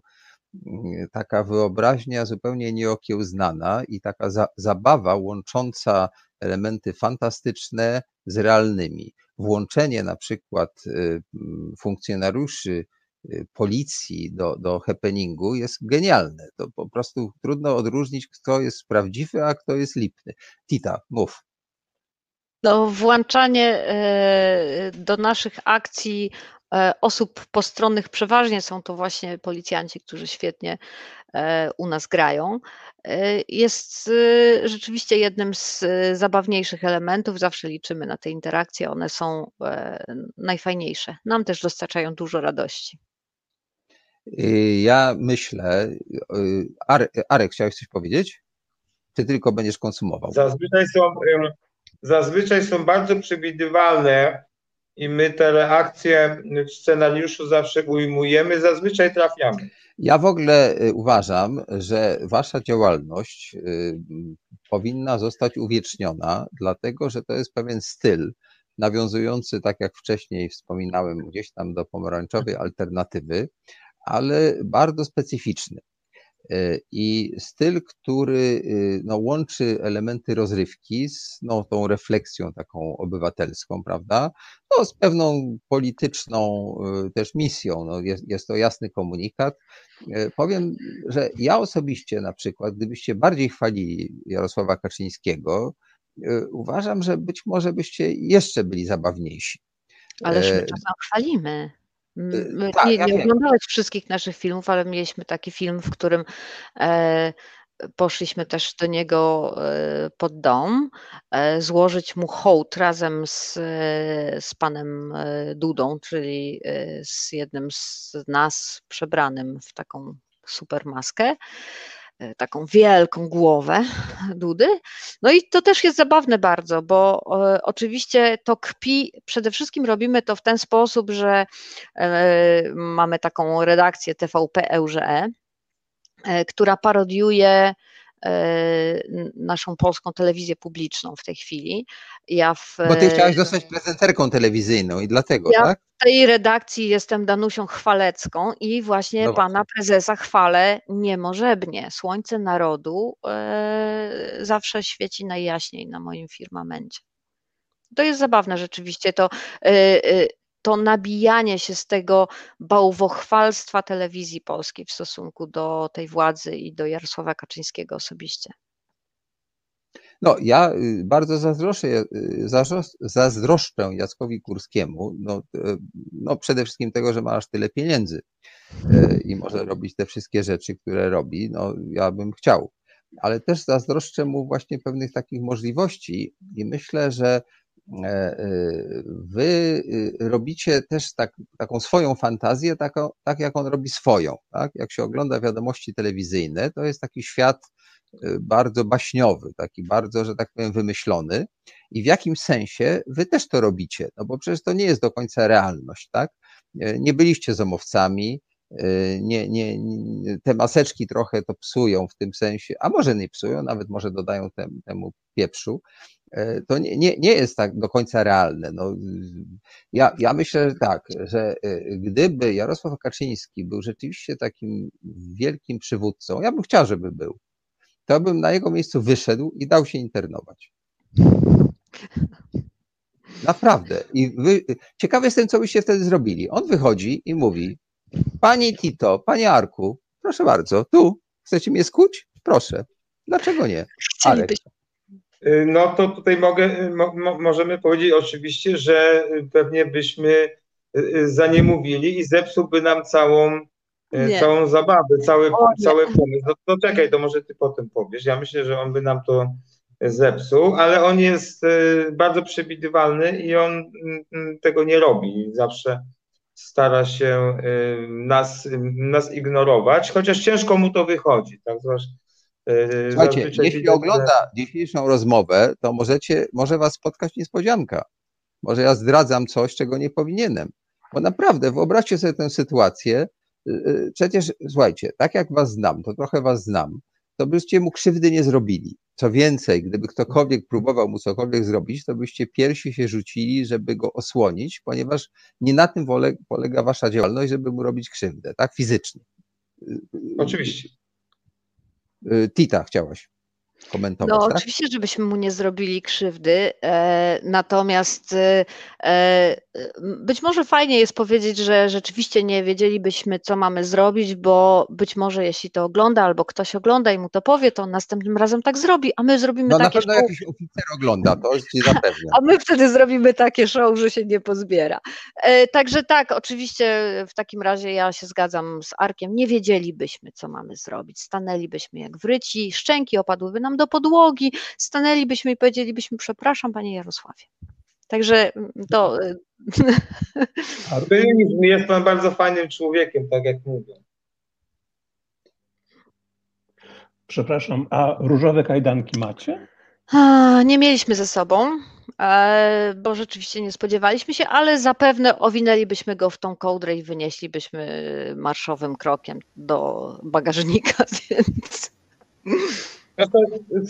mm, taka wyobraźnia zupełnie nieokiełznana i taka za, zabawa łącząca elementy fantastyczne z realnymi. Włączenie na przykład y, mm, funkcjonariuszy y, policji do, do happeningu jest genialne. To po prostu trudno odróżnić, kto jest prawdziwy, a kto jest lipny. Tita, mów. No, włączanie e, do naszych akcji osób postronnych przeważnie są to właśnie policjanci, którzy świetnie e, u nas grają. Jest rzeczywiście jednym z zabawniejszych elementów. Zawsze liczymy na te interakcje, one są najfajniejsze. Nam też dostarczają dużo radości. Ja myślę, Arek, chciałeś coś powiedzieć? Czy tylko będziesz konsumował? Zazwyczaj są zazwyczaj są bardzo przewidywalne i my te reakcje w scenariuszu zawsze ujmujemy, zazwyczaj trafiamy. Ja w ogóle y, uważam, że wasza działalność y, powinna zostać uwieczniona, dlatego że to jest pewien styl nawiązujący, tak jak wcześniej wspominałem, gdzieś tam do pomarańczowej alternatywy, ale bardzo specyficzny. E, I styl, który y, no, łączy elementy rozrywki z no, tą refleksją taką obywatelską, prawda? No, z pewną polityczną y, też misją. No, jest, jest to jasny komunikat. E, powiem, że ja osobiście na przykład, gdybyście bardziej chwalili Jarosława Kaczyńskiego, y, uważam, że być może byście jeszcze byli zabawniejsi. Ależ my czasem chwalimy. Y, My, tak, nie, ja nie wiem. oglądałeś wszystkich naszych filmów, ale mieliśmy taki film, w którym e, poszliśmy też do niego e, pod dom, e, złożyć mu hołd razem z, z panem e, Dudą, czyli e, z jednym z nas przebranym w taką super maskę taką wielką głowę Dudy. No i to też jest zabawne bardzo, bo e, oczywiście to kpi, przede wszystkim robimy to w ten sposób, że e, mamy taką redakcję TVP EURZE, e, która parodiuje e, naszą polską telewizję publiczną w tej chwili. Ja w, Bo ty e, chciałaś zostać prezenterką telewizyjną i dlatego, Ja- tak? w tej redakcji jestem Danusią Chwalecką i właśnie No pana prezesa chwalę niemożebnie. Słońce narodu e, zawsze świeci najjaśniej na moim firmamencie. To jest zabawne rzeczywiście, to, e, e, to nabijanie się z tego bałwochwalstwa telewizji polskiej w stosunku do tej władzy i do Jarosława Kaczyńskiego osobiście. No, ja y, bardzo zazdroszczę, y, zazdros- zazdroszczę Jackowi Kurskiemu, no, y, no przede wszystkim tego, że ma aż tyle pieniędzy i może robić te wszystkie rzeczy, które robi, no ja bym chciał, ale też zazdroszczę mu właśnie pewnych takich możliwości i myślę, że wy y, robicie też tak, taką swoją fantazję, taką, tak jak on robi swoją, tak? Jak się ogląda wiadomości telewizyjne, to jest taki świat y, bardzo baśniowy, taki bardzo, że tak powiem, wymyślony. I w jakim sensie wy też to robicie? No bo przecież to nie jest do końca realność, tak? E, Nie byliście zomowcami, e, nie, nie, nie, te maseczki trochę to psują w tym sensie, a może nie psują, nawet może dodają tem, temu pieprzu. E, To nie, nie, nie jest tak do końca realne. No, ja, ja myślę, że tak, że gdyby Jarosław Kaczyński był rzeczywiście takim wielkim przywódcą, ja bym chciał, żeby był, to bym na jego miejscu wyszedł i dał się internować. Naprawdę. I wy, ciekawy jestem, co byście wtedy zrobili. On wychodzi i mówi: Pani Tito, Panie Arku, proszę bardzo, tu chcecie mnie skuć? Proszę. Dlaczego nie? Y, No to tutaj mogę, mo, mo, możemy powiedzieć oczywiście, że pewnie byśmy y, y, za nie mówili i zepsułby nam całą, y, Nie. całą zabawę, cały, O cały pomysł. No to czekaj, to może ty potem powiesz. Ja myślę, że on by nam to zepsuł, ale on jest bardzo przewidywalny i on mm, mm, tego nie robi. Zawsze stara się y, nas, nas ignorować, chociaż ciężko mu to wychodzi. Tak? Y, Słuchajcie, jeśli widać, że- ogląda dzisiejszą rozmowę, to możecie, może was spotkać niespodzianka. Może ja zdradzam coś, czego nie powinienem. Bo naprawdę, wyobraźcie sobie tę sytuację. y, Przecież, słuchajcie, tak jak was znam, to trochę was znam, to byście mu krzywdy nie zrobili. Co więcej, gdyby ktokolwiek próbował mu cokolwiek zrobić, to byście piersi się rzucili, żeby go osłonić, ponieważ nie na tym polega wasza działalność, żeby mu robić krzywdę, tak? Fizycznie. Y, Oczywiście. y, Tita chciałaś komentować, No, tak? oczywiście, żebyśmy mu nie zrobili krzywdy. E, natomiast e, e, być może fajnie jest powiedzieć, że rzeczywiście nie wiedzielibyśmy, co mamy zrobić, bo być może jeśli to ogląda albo ktoś ogląda i mu to powie, to on następnym razem tak zrobi, a my zrobimy No na takie pewno show, jakiś oficer ogląda, to ci zapewniam. a my wtedy zrobimy takie show, że się nie pozbiera. E, Także tak, oczywiście w takim razie ja się zgadzam z Arkiem, nie wiedzielibyśmy, co mamy zrobić. Stanęlibyśmy jak wryci, szczęki opadłyby nam do podłogi, stanęlibyśmy i powiedzielibyśmy, przepraszam, panie Jarosławie. Także mm, to e, Był, jest pan bardzo fajnym człowiekiem, tak jak mówią. Przepraszam, a różowe kajdanki macie? nie mieliśmy ze sobą. e, bo rzeczywiście nie spodziewaliśmy się, ale zapewne owinęlibyśmy go w tą kołdrę i wynieślibyśmy marszowym krokiem do bagażnika, więc No to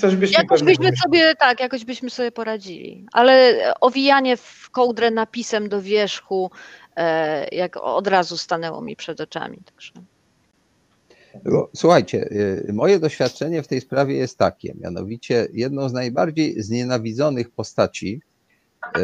coś byśmy jakoś byśmy sobie, tak, jakoś byśmy sobie poradzili. Ale owijanie w kołdrę napisem do wierzchu, e, jak od razu stanęło mi przed oczami. Także. Słuchajcie, y, moje doświadczenie w tej sprawie jest takie, mianowicie jedną z najbardziej znienawidzonych postaci y,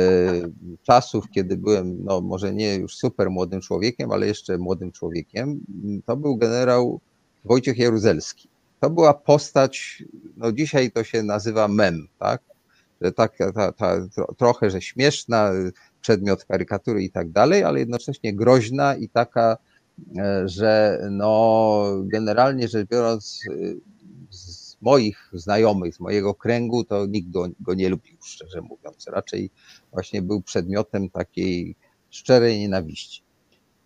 czasów, kiedy byłem, no może nie już super młodym człowiekiem, ale jeszcze młodym człowiekiem, to był generał Wojciech Jaruzelski. To była postać, no dzisiaj to się nazywa mem, tak? Że tak, ta, ta, tro- trochę, że śmieszna, przedmiot karykatury i tak dalej, ale jednocześnie groźna i taka, e, że no generalnie rzecz biorąc y, z moich znajomych, z mojego kręgu, to nikt go, go nie lubił, szczerze mówiąc. Raczej właśnie był przedmiotem takiej szczerej nienawiści.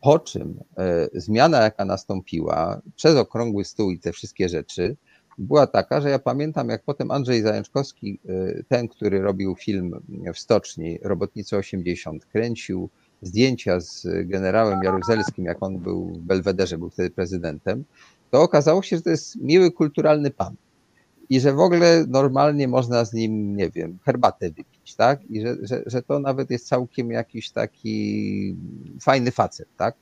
Po czym e, zmiana, jaka nastąpiła przez okrągły stół i te wszystkie rzeczy, była taka, że ja pamiętam, jak potem Andrzej Zajączkowski, e, ten, który robił film w Stoczni, Robotnicy 80, kręcił zdjęcia z generałem Jaruzelskim, jak on był w Belwederze, był wtedy prezydentem, to okazało się, że to jest miły, kulturalny pan. I że w ogóle normalnie można z nim, nie wiem, herbatę wypić, tak? I że, że, że to nawet jest całkiem jakiś taki fajny facet, tak?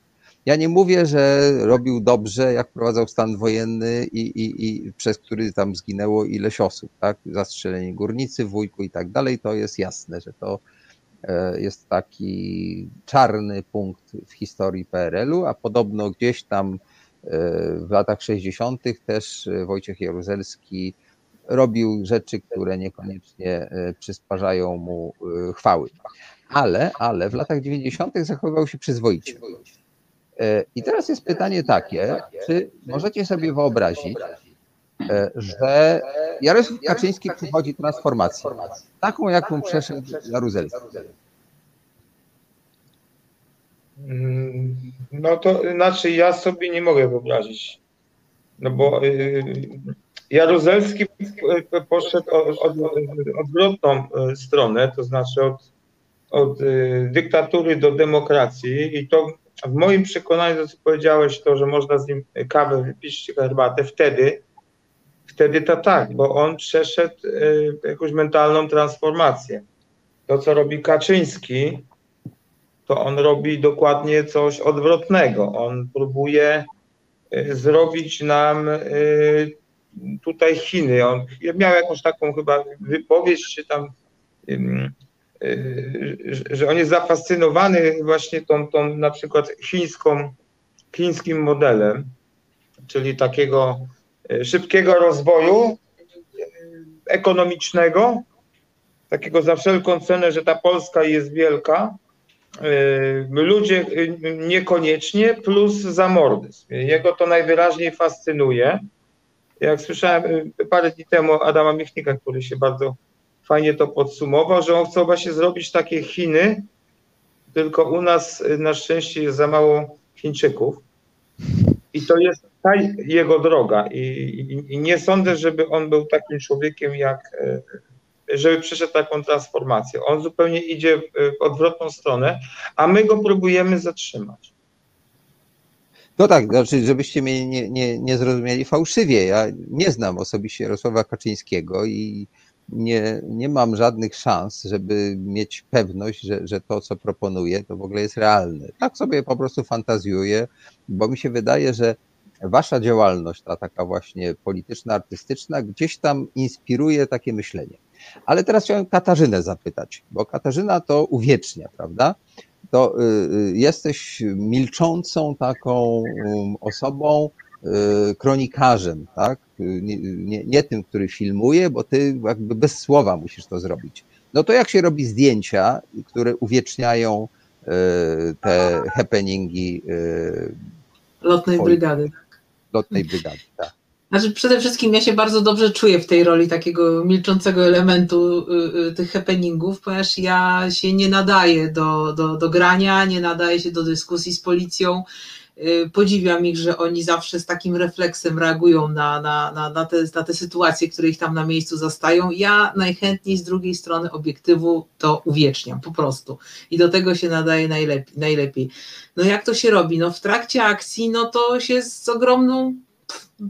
Ja nie mówię, że robił dobrze, jak wprowadzał stan wojenny i, i, i przez który tam zginęło ileś osób, tak? Zastrzeleni górnicy, wujku i tak dalej, to jest jasne, że to e, jest taki czarny punkt w historii PRL-u, a podobno gdzieś tam e, w latach 60. też Wojciech Jaruzelski robił rzeczy, które niekoniecznie e, przysparzają mu e, chwały. Ale, ale w latach 90. zachowywał się przyzwoicie. E, I teraz jest pytanie takie, czy możecie sobie wyobrazić, że Jarosław Kaczyński przechodzi transformację, taką jaką przeszedł Jaruzelski. Mm, No to znaczy ja sobie nie mogę wyobrazić. No bo y, Jaruzelski y, poszedł od, od, odwrotną y, stronę, to znaczy od, od y, dyktatury do demokracji i to w moim przekonaniu, to co powiedziałeś, to, że można z nim kawę wypić herbatę, wtedy, wtedy to tak, bo on przeszedł jakąś mentalną transformację. To, co robi Kaczyński, to on robi dokładnie coś odwrotnego. On próbuje zrobić nam tutaj Chiny. On miał jakąś taką chyba wypowiedź, czy tam, y, że- on jest zafascynowany właśnie tą, tą na przykład chińską, chińskim modelem, czyli takiego y, szybkiego rozwoju y, ekonomicznego, takiego za wszelką cenę, że ta Polska jest wielka, ludzie niekoniecznie, plus zamordyzm. Jego to najwyraźniej fascynuje. Jak słyszałem y, parę dni temu Adama Michnika, który się bardzo fajnie to podsumował, że on chce właśnie zrobić takie Chiny, tylko u nas y, na szczęście jest za mało Chińczyków. I to jest ta jego droga. I, i, i nie sądzę, żeby on był takim człowiekiem jak y, żeby przeszedł taką transformację. On zupełnie idzie w odwrotną stronę, a my go próbujemy zatrzymać. No tak, znaczy, żebyście mnie nie, nie, nie zrozumieli fałszywie. Ja nie znam osobiście Jarosława Kaczyńskiego i nie, nie mam żadnych szans, żeby mieć pewność, że, że to, co proponuję, to w ogóle jest realne. Tak sobie po prostu fantazjuję, bo mi się wydaje, że wasza działalność, ta taka właśnie polityczna, artystyczna, gdzieś tam inspiruje takie myślenie. Ale teraz chciałem Katarzynę zapytać, bo Katarzyna to uwiecznia, prawda? To y, y, jesteś milczącą taką um, osobą, y, kronikarzem, tak? Nie, nie, nie tym, który filmuje, bo ty jakby bez słowa musisz to zrobić. No to jak się robi zdjęcia, które uwieczniają te happeningi Lotnej brygady. lotnej brygady? Tak. Znaczy przede wszystkim ja się bardzo dobrze czuję w tej roli takiego milczącego elementu y, y, tych happeningów, ponieważ ja się nie nadaję do, do, do grania, nie nadaję się do dyskusji z policją. Y, podziwiam ich, że oni zawsze z takim refleksem reagują na, na, na, na, te, na te sytuacje, które ich tam na miejscu zastają. Ja najchętniej z drugiej strony obiektywu to uwieczniam po prostu i do tego się nadaje najlepiej. najlepiej. No jak to się robi? No w trakcie akcji, no to się z ogromną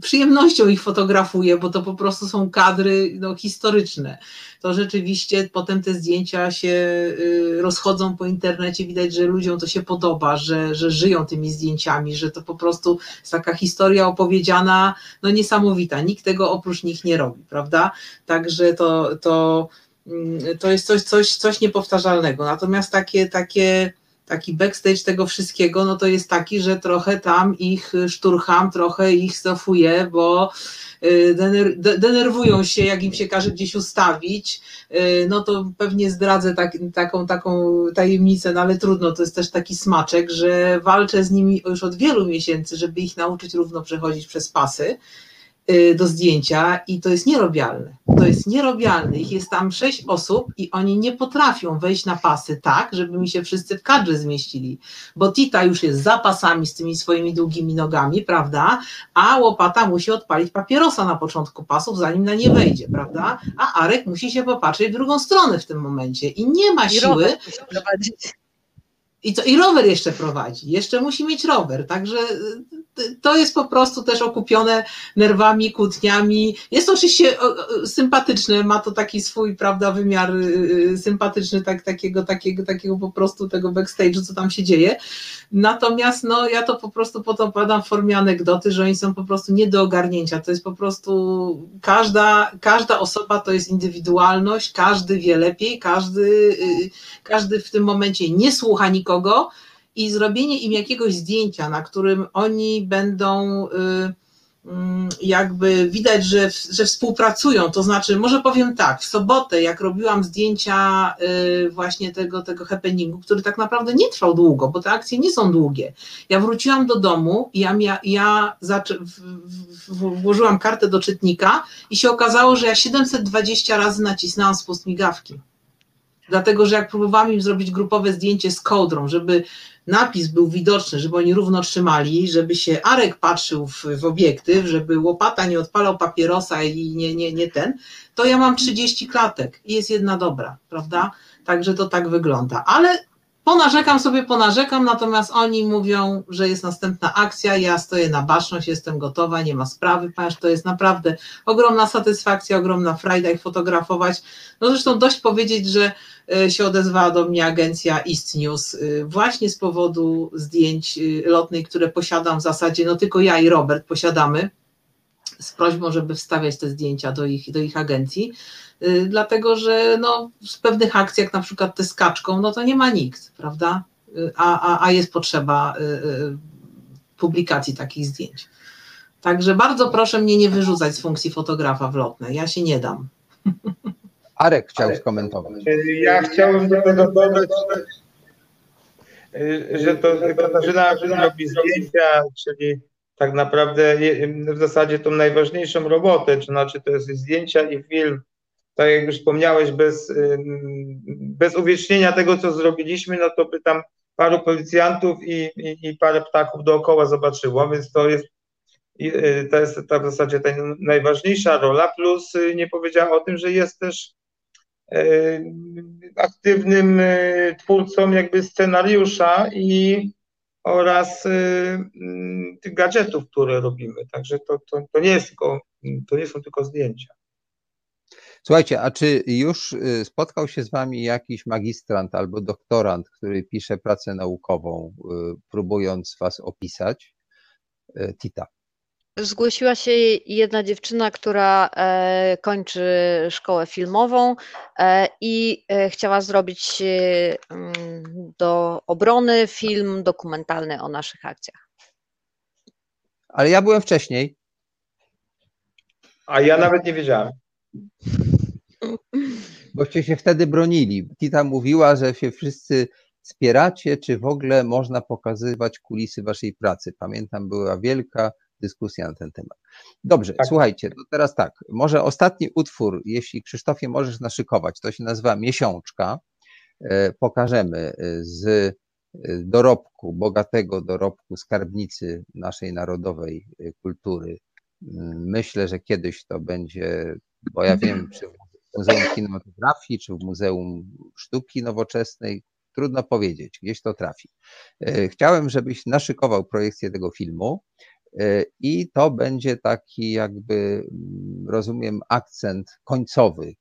przyjemnością ich fotografuję, bo to po prostu są kadry no, historyczne. To rzeczywiście potem te zdjęcia się y, rozchodzą po internecie, widać, że ludziom to się podoba, że, że żyją tymi zdjęciami, że to po prostu jest taka historia opowiedziana, no niesamowita. Nikt tego oprócz nich nie robi, prawda? Także to, to, mm, to jest coś, coś, coś niepowtarzalnego. Natomiast takie, takie taki backstage tego wszystkiego, no to jest taki, że trochę tam ich szturcham, trochę ich stofuję, bo y, denerwują się, jak im się każe gdzieś ustawić, y, no to pewnie zdradzę tak, taką, taką tajemnicę, no ale trudno, to jest też taki smaczek, że walczę z nimi już od wielu miesięcy, żeby ich nauczyć równo przechodzić przez pasy, Y, do zdjęcia i to jest nierobialne. To jest nierobialne. Ich jest tam sześć osób i oni nie potrafią wejść na pasy tak, żeby mi się wszyscy w kadrze zmieścili, bo Tita już jest za pasami z tymi swoimi długimi nogami, prawda? A łopata musi odpalić papierosa na początku pasów, zanim na nie wejdzie, prawda? A Arek musi się popatrzeć w drugą stronę w tym momencie i nie ma siły. I, co, I rower jeszcze prowadzi, jeszcze musi mieć rower, także to jest po prostu też okupione nerwami, kłótniami. Jest oczywiście sympatyczne, ma to taki swój, prawda, wymiar y, y, sympatyczny, tak, takiego, takiego, takiego po prostu tego backstage'u, co tam się dzieje. Natomiast no, ja to po prostu potem podam w formie anegdoty, że oni są po prostu nie do ogarnięcia. To jest po prostu każda, każda osoba to jest indywidualność, każdy wie lepiej, każdy, y, każdy w tym momencie nie słucha nikogo i zrobienie im jakiegoś zdjęcia, na którym oni będą y, mm, jakby widać, że, że współpracują, to znaczy, może powiem tak, w sobotę, jak robiłam zdjęcia y, właśnie tego, tego happeningu, który tak naprawdę nie trwał długo, bo te akcje nie są długie. Ja wróciłam do domu ja, ja, ja włożyłam kartę do czytnika i się okazało, że ja 720 razy nacisnęłam spust migawki. Dlatego, że jak próbowałam im zrobić grupowe zdjęcie z kołdrą, żeby napis był widoczny, żeby oni równo trzymali, żeby się Arek patrzył w, w obiektyw, żeby łopata nie odpalał papierosa i nie, nie, nie ten, to ja mam 30 klatek i jest jedna dobra, prawda? Także to tak wygląda. Ale ponarzekam sobie, ponarzekam, natomiast oni mówią, że jest następna akcja, ja stoję na baczność, jestem gotowa, nie ma sprawy, ponieważ to jest naprawdę ogromna satysfakcja, ogromna frajda ich fotografować. No zresztą dość powiedzieć, że E, się odezwała do mnie agencja East News e, właśnie z powodu zdjęć e, lotnej, które posiadam w zasadzie, no tylko ja i Robert posiadamy, z prośbą, żeby wstawiać te zdjęcia do ich, do ich agencji, dlatego że no, w pewnych akcjach, na przykład te z kaczką, no to nie ma nikt, prawda? A, a, a jest potrzeba publikacji takich zdjęć. Także bardzo proszę mnie nie wyrzucać z funkcji fotografa w lotnej, ja się nie dam. Arek chciał skomentować. Ja chciałbym do tego dodać, że to Katarzyna robi zdjęcia, czyli tak naprawdę w zasadzie tą najważniejszą robotę, to znaczy to jest zdjęcia i film. Tak jak już wspomniałeś, bez, bez uwiecznienia tego, co zrobiliśmy, no to by tam paru policjantów i, i, i parę ptaków dookoła zobaczyło, więc to jest to jest ta w zasadzie ta najważniejsza rola, plus nie powiedziała o tym, że jest też aktywnym twórcą jakby scenariusza i oraz mm, tych gadżetów, które robimy. Także to, to, to, nie jest tylko, to nie są tylko zdjęcia. Słuchajcie, a czy już spotkał się z Wami jakiś magistrant albo doktorant, który pisze pracę naukową, próbując Was opisać? Tita. Zgłosiła się jedna dziewczyna, która e, kończy szkołę filmową e, i e, chciała zrobić mm, do obrony film dokumentalny o naszych akcjach. Ale ja byłem wcześniej. A ja nawet nie wiedziałem. Boście się wtedy bronili. Tita mówiła, że się wszyscy wspieracie, czy w ogóle można pokazywać kulisy waszej pracy. Pamiętam, była wielka dyskusja na ten temat. Dobrze, tak. słuchajcie, to teraz tak, może ostatni utwór, jeśli Krzysztofie możesz naszykować, to się nazywa Miesiączka. E, pokażemy e, z dorobku, bogatego dorobku skarbnicy naszej narodowej kultury. Myślę, że kiedyś to będzie, bo ja wiem, czy w Muzeum Kinematografii, czy w Muzeum Sztuki Nowoczesnej, trudno powiedzieć, gdzieś to trafi. Chciałem, żebyś naszykował projekcję tego filmu i to będzie taki jakby, rozumiem, akcent końcowy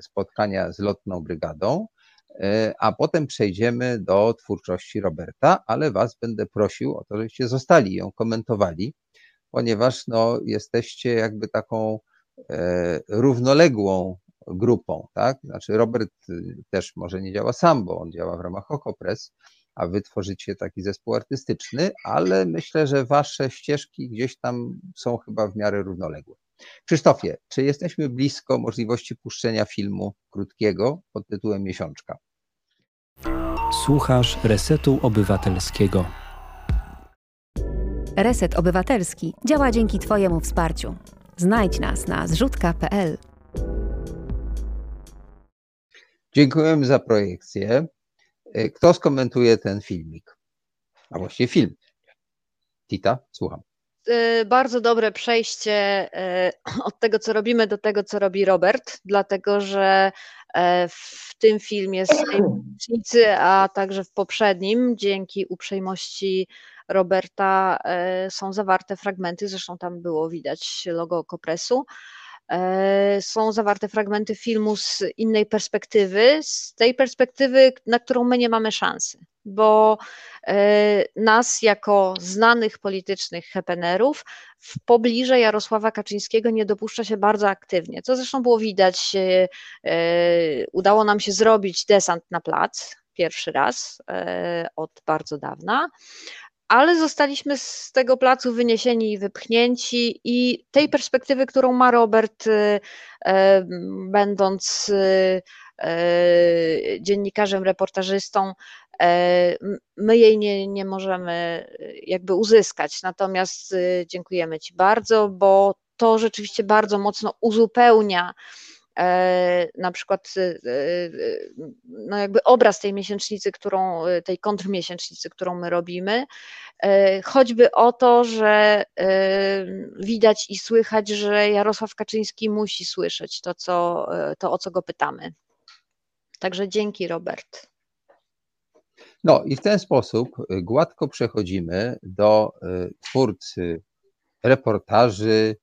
spotkania z lotną brygadą. E, a potem przejdziemy do twórczości Roberta, ale Was będę prosił o to, żebyście zostali ją komentowali, ponieważ no, jesteście jakby taką e, równoległą grupą, tak? Znaczy Robert y, też może nie działa sam, bo on działa w ramach Okopres, a wy tworzycie taki zespół artystyczny, ale myślę, że wasze ścieżki gdzieś tam są chyba w miarę równoległe. Krzysztofie, czy jesteśmy blisko możliwości puszczenia filmu krótkiego pod tytułem Miesiączka? Słuchasz Resetu Obywatelskiego. Reset Obywatelski działa dzięki Twojemu wsparciu. Znajdź nas na zrzutka.pl. Dziękujemy za projekcję. Kto skomentuje ten filmik? A właściwie film. Tita, słucham. Y, bardzo dobre przejście y, od tego, co robimy, do tego, co robi Robert, dlatego że e, w tym filmie rocznicy, a także w poprzednim, dzięki uprzejmości Roberta, e, są zawarte fragmenty, zresztą tam było widać logo Kopresu. E, są zawarte fragmenty filmu z innej perspektywy, z tej perspektywy, na którą my nie mamy szansy bo e, nas jako znanych politycznych hepenerów w pobliże Jarosława Kaczyńskiego nie dopuszcza się bardzo aktywnie, co zresztą było widać, e, udało nam się zrobić desant na plac pierwszy raz od bardzo dawna, ale zostaliśmy z tego placu wyniesieni i wypchnięci i tej perspektywy, którą ma Robert, będąc dziennikarzem, reportażystą, E, my jej nie, nie możemy e, jakby uzyskać. Natomiast e, dziękujemy Ci bardzo, bo to rzeczywiście bardzo mocno uzupełnia na przykład no jakby obraz tej miesięcznicy, którą, tej kontrmiesięcznicy, którą my robimy, choćby o to, że widać i słychać, że Jarosław Kaczyński musi słyszeć to, co, to o co go pytamy. Także dzięki Robert. No i w ten sposób gładko przechodzimy do twórcy reportaży,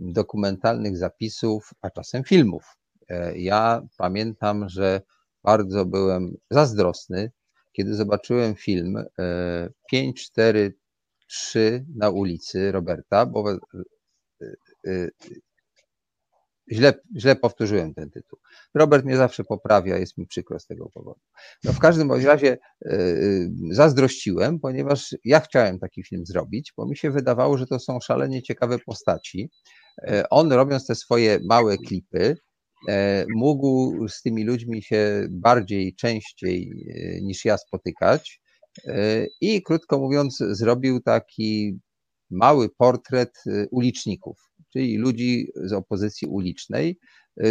dokumentalnych zapisów, a czasem filmów. E, ja pamiętam, że bardzo byłem zazdrosny, kiedy zobaczyłem film 543 e, na ulicy Roberta, bo y, Źle, źle powtórzyłem ten tytuł. Robert mnie zawsze poprawia, jest mi przykro z tego powodu. No w każdym razie zazdrościłem, ponieważ ja chciałem taki film zrobić, bo mi się wydawało, że to są szalenie ciekawe postaci. Yy, on robiąc te swoje małe klipy, yy, mógł z tymi ludźmi się bardziej, częściej niż ja spotykać. I krótko mówiąc, zrobił taki mały portret uliczników czyli ludzi z opozycji ulicznej,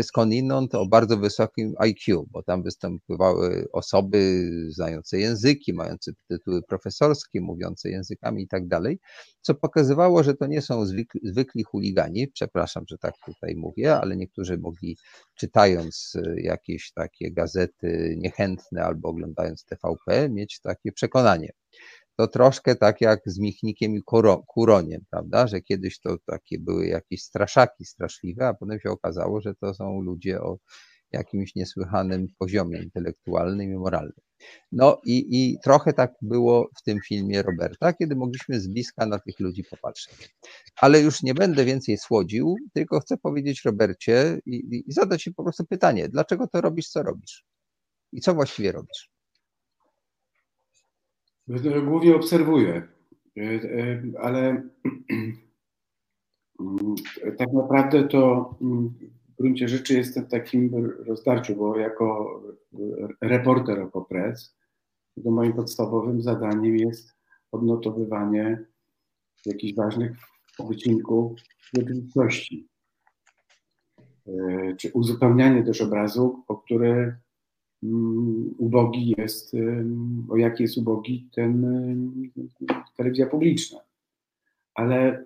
skądinąd o bardzo wysokim IQ, bo tam występowały osoby znające języki, mające tytuły profesorskie, mówiące językami i tak dalej, co pokazywało, że to nie są zwykli, zwykli chuligani, przepraszam, że tak tutaj mówię, ale niektórzy mogli czytając y, jakieś takie gazety niechętne albo oglądając TVP mieć takie przekonanie to troszkę tak jak z Michnikiem i Kuroniem, prawda, że kiedyś to takie były jakieś straszaki straszliwe, a potem się okazało, że to są ludzie o jakimś niesłychanym poziomie intelektualnym i moralnym. No i, i trochę tak było w tym filmie Roberta, kiedy mogliśmy z bliska na tych ludzi popatrzeć. Ale już nie będę więcej słodził, tylko chcę powiedzieć Robercie i, i zadać Ci po prostu pytanie, dlaczego to robisz, co robisz? I co właściwie robisz? Głównie obserwuję, e, e, ale tak naprawdę to mm, w gruncie rzeczy jestem w takim rozdarciu, bo jako reporter Okopres, to moim podstawowym zadaniem jest odnotowywanie jakichś ważnych wycinków rzeczywistości, e, czy uzupełnianie też obrazu, o który ubogi jest, o jaki jest ubogi ten telewizja publiczna. Ale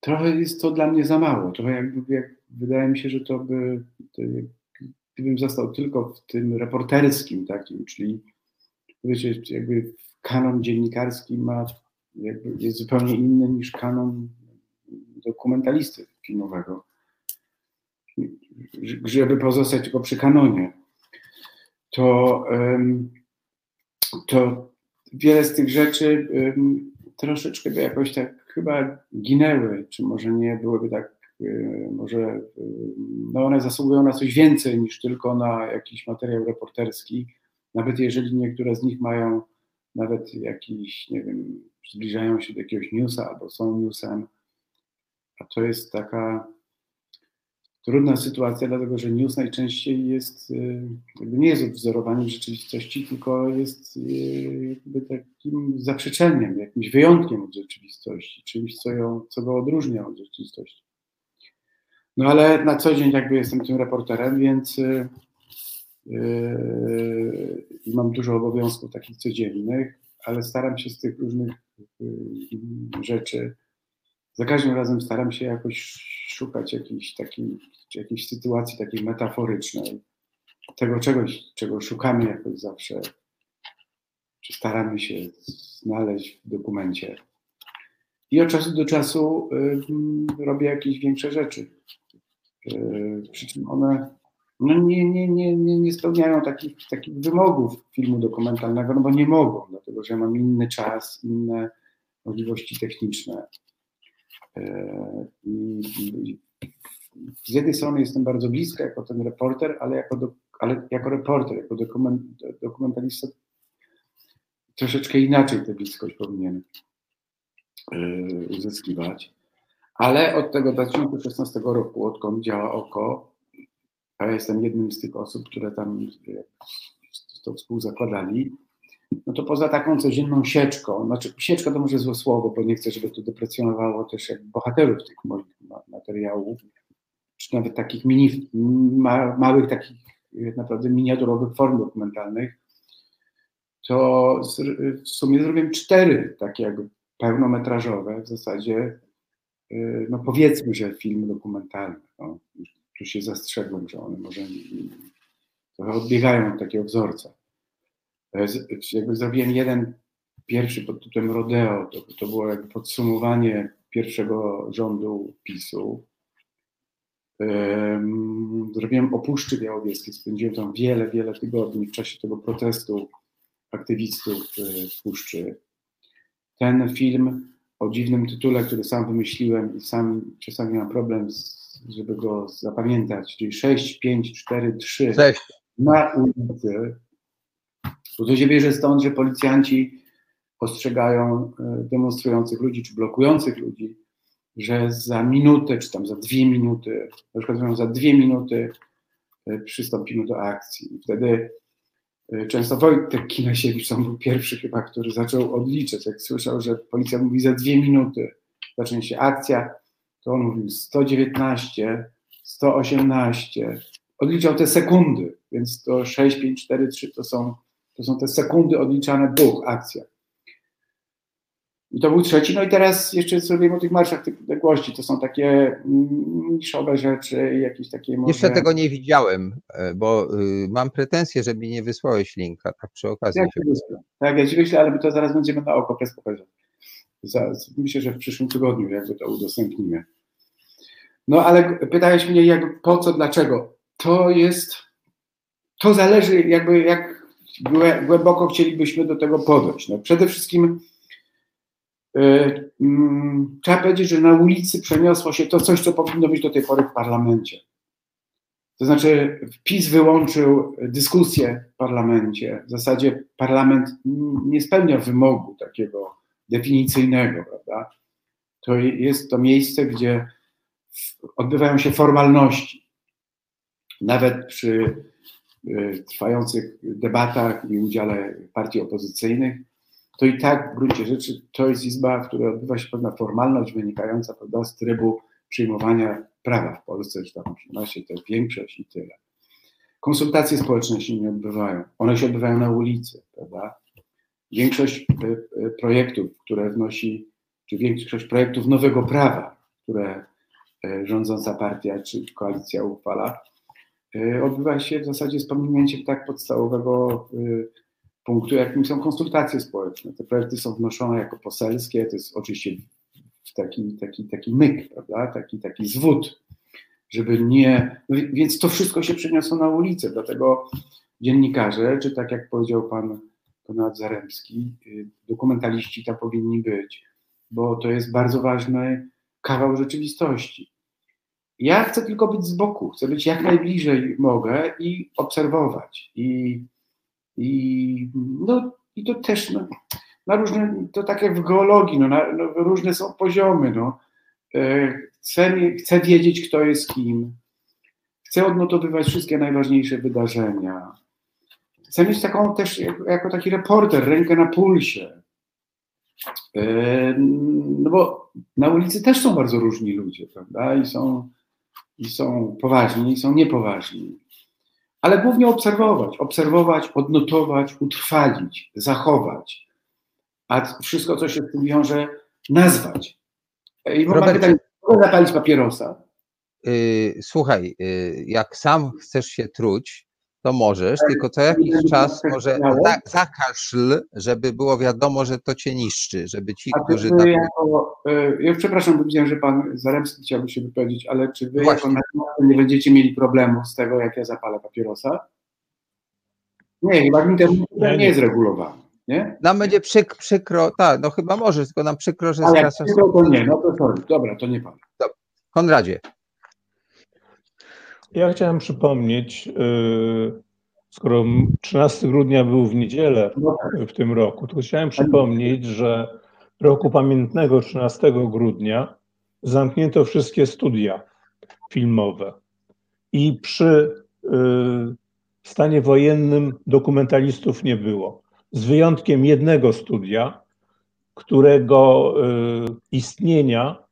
trochę jest to dla mnie za mało. Trochę jakby, jak, wydaje mi się, że to by, to gdybym został tylko w tym reporterskim takim, czyli wiecie, jakby kanon dziennikarski ma, jest zupełnie inny niż kanon dokumentalisty filmowego. Żeby pozostać tylko przy kanonie, to, to wiele z tych rzeczy troszeczkę by jakoś tak chyba ginęły, czy może nie byłyby tak, y, może y, no one zasługują na coś więcej niż tylko na jakiś materiał reporterski, nawet jeżeli niektóre z nich mają nawet jakiś, nie wiem, zbliżają się do jakiegoś newsa albo są newsem, a to jest taka trudna sytuacja, dlatego że news najczęściej jest, y, nie jest odwzorowaniem rzeczywistości, tylko jest y, jakby takim zaprzeczeniem, jakimś wyjątkiem od rzeczywistości, czymś, co, ją, co go odróżnia od rzeczywistości. No ale na co dzień jakby jestem tym reporterem, więc yy, mam dużo obowiązków takich codziennych, ale staram się z tych różnych rzeczy za każdym razem staram się jakoś szukać jakiejś takiej, jakiejś sytuacji takiej metaforycznej, tego czegoś, czego szukamy jakoś zawsze, czy staramy się znaleźć w dokumencie. I od czasu do czasu y, robię jakieś większe rzeczy. Y, przy czym one no nie, nie, nie, nie, nie spełniają takich, takich wymogów filmu dokumentalnego, no bo nie mogą, dlatego że mam inny czas, inne możliwości techniczne. I z jednej strony jestem bardzo blisko jako ten reporter, ale jako, do, ale jako reporter, jako dokument, dokumentalista troszeczkę inaczej tę bliskość powinien e, uzyskiwać. Ale od tego 2016 roku, odkąd działa oko, ja jestem jednym z tych osób, które tam to współzakładali, no to poza taką codzienną sieczką, znaczy sieczka to może złe słowo, bo nie chcę, żeby to deprecjonowało też jak bohaterów tych moich materiałów, czy nawet takich mini, ma, małych takich naprawdę miniaturowych form dokumentalnych, to w sumie zrobiłem cztery takie jakby pełnometrażowe w zasadzie, y, no powiedzmy, że filmy dokumentalne. No, tu się zastrzegłem, że one może trochę odbiegają od takiego wzorca. Jakby zrobiłem jeden pierwszy pod tytułem Rodeo, to, to było jakby podsumowanie pierwszego rządu PiSu. Zrobiłem o Puszczy Białowieskiej, spędziłem tam wiele, wiele tygodni w czasie tego protestu aktywistów e, w Puszczy. Ten film o dziwnym tytule, który sam wymyśliłem i sam czasami mam problem, z, żeby go zapamiętać, czyli 6, 5, 4, 3 6. na ulicy bo to się bierze stąd, że policjanci ostrzegają e, demonstrujących ludzi, czy blokujących ludzi, że za minutę, czy tam za dwie minuty, na przykład mówią, za dwie minuty e, przystąpimy do akcji. I wtedy e, często Wojtek Kinasiewicz, on był pierwszy chyba, który zaczął odliczać, jak słyszał, że policja mówi za dwie minuty zacznie się akcja, to on mówił 119, 118, odliczał te sekundy, więc to 6, 5, 4, 3 to są to są te sekundy odliczane buch, akcja. I to był trzeci. No i teraz jeszcze zrobimy o tych marszach tych odległości. To są takie niszowe rzeczy, jakieś takie może... Jeszcze tego nie widziałem, e, bo y, mam pretensję, że mi nie wysłałeś linka, tak przy okazji. Jak tak, ja ci wyślę, ale my to zaraz będziemy na oko press pokazać. Myślę, że w przyszłym tygodniu jakby to udostępnimy. No ale pytałeś mnie, jak, po co, dlaczego? To jest, to zależy jakby jak głęboko chcielibyśmy do tego podejść. No, przede wszystkim yy, trzeba powiedzieć, że na ulicy przeniosło się to coś, co powinno być do tej pory w parlamencie. To znaczy, PiS wyłączył dyskusję w parlamencie. W zasadzie parlament nie spełnia wymogu takiego definicyjnego, prawda? To jest to miejsce, gdzie odbywają się formalności. Nawet przy Y, trwających debatach i udziale partii opozycyjnych, to i tak w gruncie rzeczy to jest izba, w której odbywa się pewna formalność wynikająca prawda, z trybu przyjmowania prawa w Polsce, że tam się to większość i tyle. konsultacje społeczne się nie odbywają. One się odbywają na ulicy, prawda? Większość projektów, które wnosi, czy większość projektów nowego prawa, które rządząca partia czy koalicja uchwala, odbywa się w zasadzie z pominięciem tak podstawowego punktu, jakim są konsultacje społeczne. Te projekty są wnoszone jako poselskie, to jest oczywiście taki, taki, taki myk, prawda? taki, taki zwód, żeby nie. Więc to wszystko się przeniosło na ulicę, dlatego dziennikarze, czy tak jak powiedział pan Konrad Zaremski, y, dokumentaliści tam powinni być, bo to jest bardzo ważny kawał rzeczywistości. Ja chcę tylko być z boku, chcę być jak najbliżej mogę i obserwować. I i, no, i to też no, na różne, to tak jak w geologii, no, na, no, różne są poziomy. No. E, chcę, chcę wiedzieć, kto jest kim. Chcę odnotowywać wszystkie najważniejsze wydarzenia. Chcę mieć taką też, jako taki reporter, rękę na pulsie. E, no bo na ulicy też są bardzo różni ludzie, prawda? I są, i są poważni, i są niepoważni ale głównie obserwować, obserwować, odnotować, utrwalić, zachować, a wszystko, co się z tym wiąże, nazwać. I mam pytanie, zapalić papierosa? Yy, słuchaj, yy, jak sam chcesz się truć, to możesz, tylko co jakiś czas może za, zakaszl, żeby było wiadomo, że to cię niszczy, żeby ci, A którzy... Tak... Jako, y, ja przepraszam, bo widziałem, że pan Zaremski chciałby się wypowiedzieć, ale czy wy Właśnie. jako nie będziecie mieli problemu z tego, jak ja zapalę papierosa? Nie, chyba internet nie jest regulowany. Nie? Nam będzie przyk, przykro, tak, no chyba może, tylko nam przykro, że Ale jak przykro, to nie, no to sorry. Dobra, to nie pan. Konradzie. Ja chciałem przypomnieć, y, skoro 13 grudnia był w niedzielę w tym roku, to chciałem przypomnieć, że roku pamiętnego 13 grudnia zamknięto wszystkie studia filmowe i przy y, stanie wojennym dokumentalistów nie było. Z wyjątkiem jednego studia, którego y, istnienia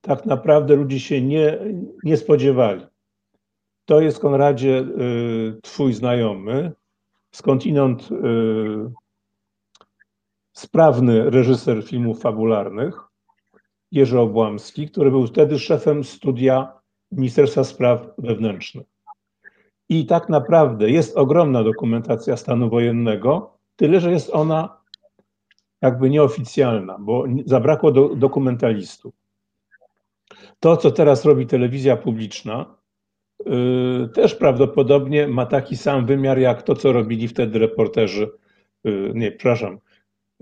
tak naprawdę ludzie się nie, nie spodziewali. To jest, Konradzie, y, twój znajomy, skądinąd y, sprawny reżyser filmów fabularnych, Jerzy Obłamski, który był wtedy szefem studia Ministerstwa Spraw Wewnętrznych. I tak naprawdę jest ogromna dokumentacja stanu wojennego, tyle że jest ona jakby nieoficjalna, bo zabrakło do, dokumentalistów. To, co teraz robi telewizja publiczna, też prawdopodobnie ma taki sam wymiar jak to, co robili wtedy reporterzy, y, nie, przepraszam,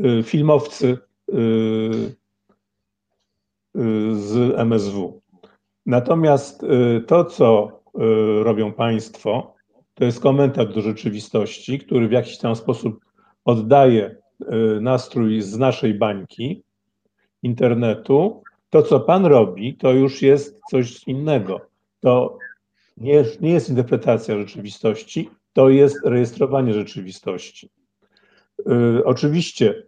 y, filmowcy z MSW. Natomiast to, co robią Państwo, to jest komentarz do rzeczywistości, który w jakiś tam sposób oddaje nastrój z naszej bańki internetu. To, co Pan robi, to już jest coś innego. To nie, nie jest interpretacja rzeczywistości, to jest rejestrowanie rzeczywistości. Yy, oczywiście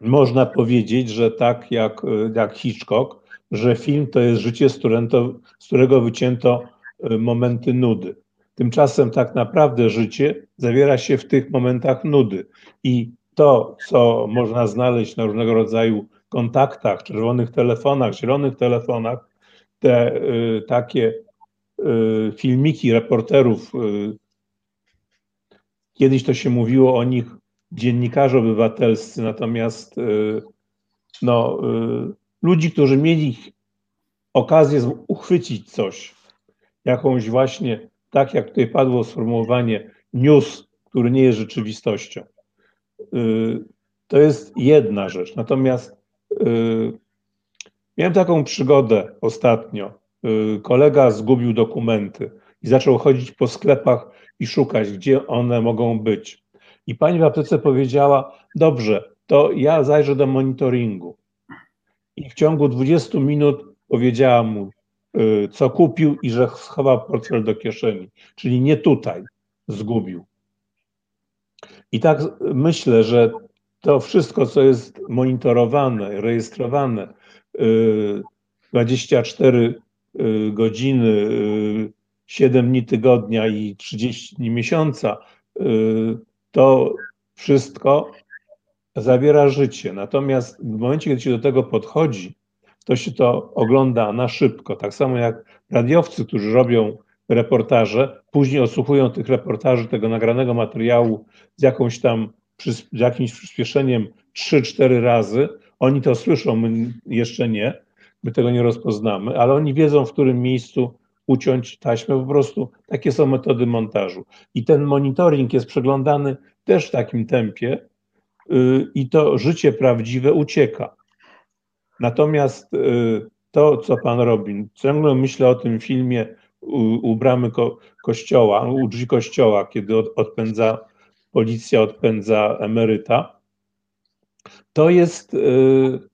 można powiedzieć, że tak jak, jak Hitchcock, że film to jest życie, z, którego, z którego wycięto y, momenty nudy. Tymczasem tak naprawdę życie zawiera się w tych momentach nudy. I to, co można znaleźć na różnego rodzaju kontaktach, czerwonych telefonach, zielonych telefonach, te y, takie Y, filmiki reporterów. Y, kiedyś to się mówiło o nich dziennikarze obywatelscy, natomiast y, no, ludzi, którzy mieli okazję uchwycić coś, jakąś właśnie, tak jak tutaj padło sformułowanie, news, który nie jest rzeczywistością. To jest jedna rzecz. Natomiast miałem taką przygodę ostatnio. Y, kolega zgubił dokumenty i zaczął chodzić po sklepach i szukać, gdzie one mogą być. I pani w aptece powiedziała: Dobrze, to ja zajrzę do monitoringu. I w ciągu 20 minut powiedziała mu, y, co kupił i że schował portfel do kieszeni. Czyli nie tutaj zgubił. I tak myślę, że to wszystko, co jest monitorowane, rejestrowane, 24 y, godziny y, 7 dni tygodnia i 30 dni miesiąca, to wszystko zawiera życie. Natomiast w momencie, kiedy się do tego podchodzi, to się to ogląda na szybko. Tak samo jak radiowcy, którzy robią reportaże, później odsłuchują tych reportaży, tego nagranego materiału z jakąś tam, z jakimś przyspieszeniem 3-4 razy. Oni to słyszą, my jeszcze nie, my tego nie rozpoznamy, ale oni wiedzą, w którym miejscu uciąć taśmę. Po prostu takie są metody montażu. I ten monitoring jest przeglądany też w takim tempie y, i to życie prawdziwe ucieka. Natomiast y, to, co pan robi, ciągle myślę o tym filmie u, u bramy ko, kościoła, u drzwi kościoła, kiedy od, odpędza, policja odpędza emeryta. To jest y,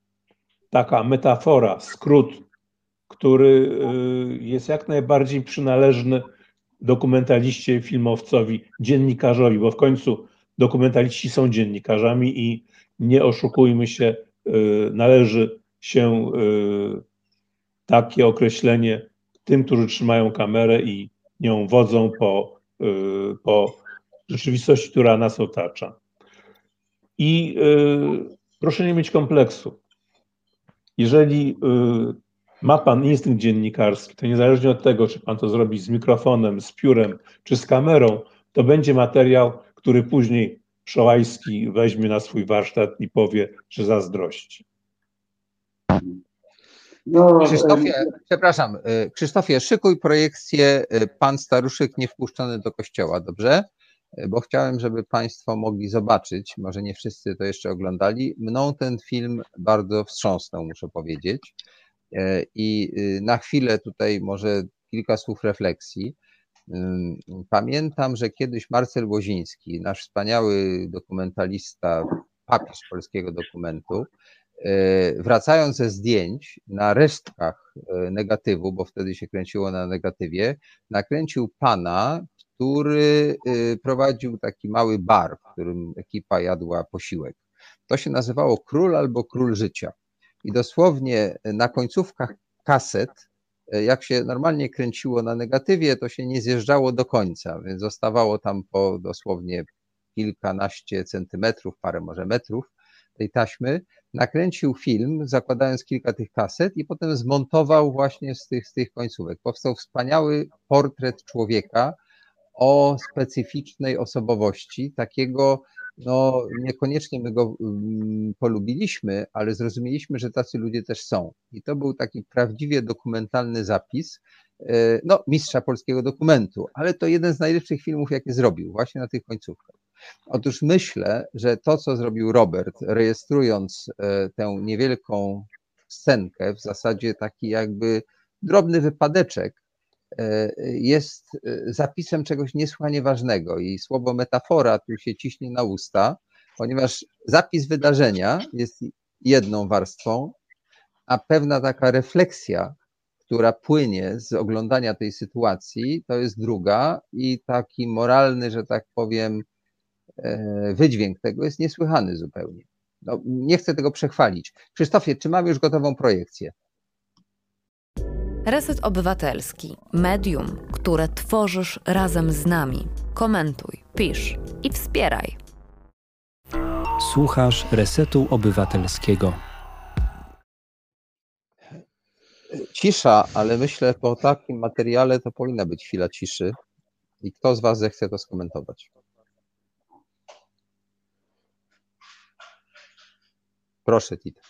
taka metafora, skrót, który jest jak najbardziej przynależny dokumentaliście, filmowcowi, dziennikarzowi, bo w końcu dokumentaliści są dziennikarzami i nie oszukujmy się, należy się y, takie określenie tym, którzy trzymają kamerę i nią wodzą po, y, po rzeczywistości, która nas otacza. I y, proszę nie mieć kompleksu. Jeżeli ma Pan instynkt dziennikarski, to niezależnie od tego, czy Pan to zrobi z mikrofonem, z piórem, czy z kamerą, to będzie materiał, który później Szołajski weźmie na swój warsztat i powie, że zazdrości. No, Krzysztofie, przepraszam, y, Krzysztofie, szykuj projekcję y, Pan Staruszek niewpuszczony do kościoła, dobrze? Y, bo chciałem, żeby Państwo mogli zobaczyć, może nie wszyscy to jeszcze oglądali. Mną ten film bardzo wstrząsnął, muszę powiedzieć. I na chwilę tutaj może kilka słów refleksji. Pamiętam, że kiedyś Marcel Łoziński, nasz wspaniały dokumentalista, papież polskiego dokumentu, E, wracając ze zdjęć na resztkach e, negatywu, bo wtedy się kręciło na negatywie, nakręcił pana, który e, prowadził taki mały bar, w którym ekipa jadła posiłek. To się nazywało Król albo Król Życia. I dosłownie na końcówkach kaset, jak się normalnie kręciło na negatywie, to się nie zjeżdżało do końca, więc zostawało tam po dosłownie kilkanaście centymetrów, parę może metrów tej taśmy, nakręcił film, zakładając kilka tych kaset i potem zmontował właśnie z tych, z tych końcówek. Powstał wspaniały portret człowieka o specyficznej osobowości, takiego, no niekoniecznie my go mm, polubiliśmy, ale zrozumieliśmy, że tacy ludzie też są. I to był taki prawdziwie dokumentalny zapis, e, no mistrza polskiego dokumentu, ale to jeden z najlepszych filmów, jakie zrobił, właśnie na tych końcówkach. Otóż myślę, że to, co zrobił Robert, rejestrując e, tę niewielką scenkę, w zasadzie taki jakby drobny wypadeczek, jest e, zapisem czegoś niesłychanie ważnego i słowo metafora tu się ciśnie na usta, ponieważ zapis wydarzenia jest jedną warstwą, a pewna taka refleksja, która płynie z oglądania tej sytuacji, to jest druga i taki moralny, że tak powiem, E, wydźwięk tego jest niesłychany zupełnie. No, nie chcę tego przechwalić. Krzysztofie, czy mamy już gotową projekcję? Reset Obywatelski. Medium, które tworzysz razem z nami. Komentuj, pisz i wspieraj. Słuchasz Resetu Obywatelskiego. Cisza, ale myślę, po takim materiale to powinna być chwila ciszy. I kto z Was zechce to skomentować? Proszę, Tita.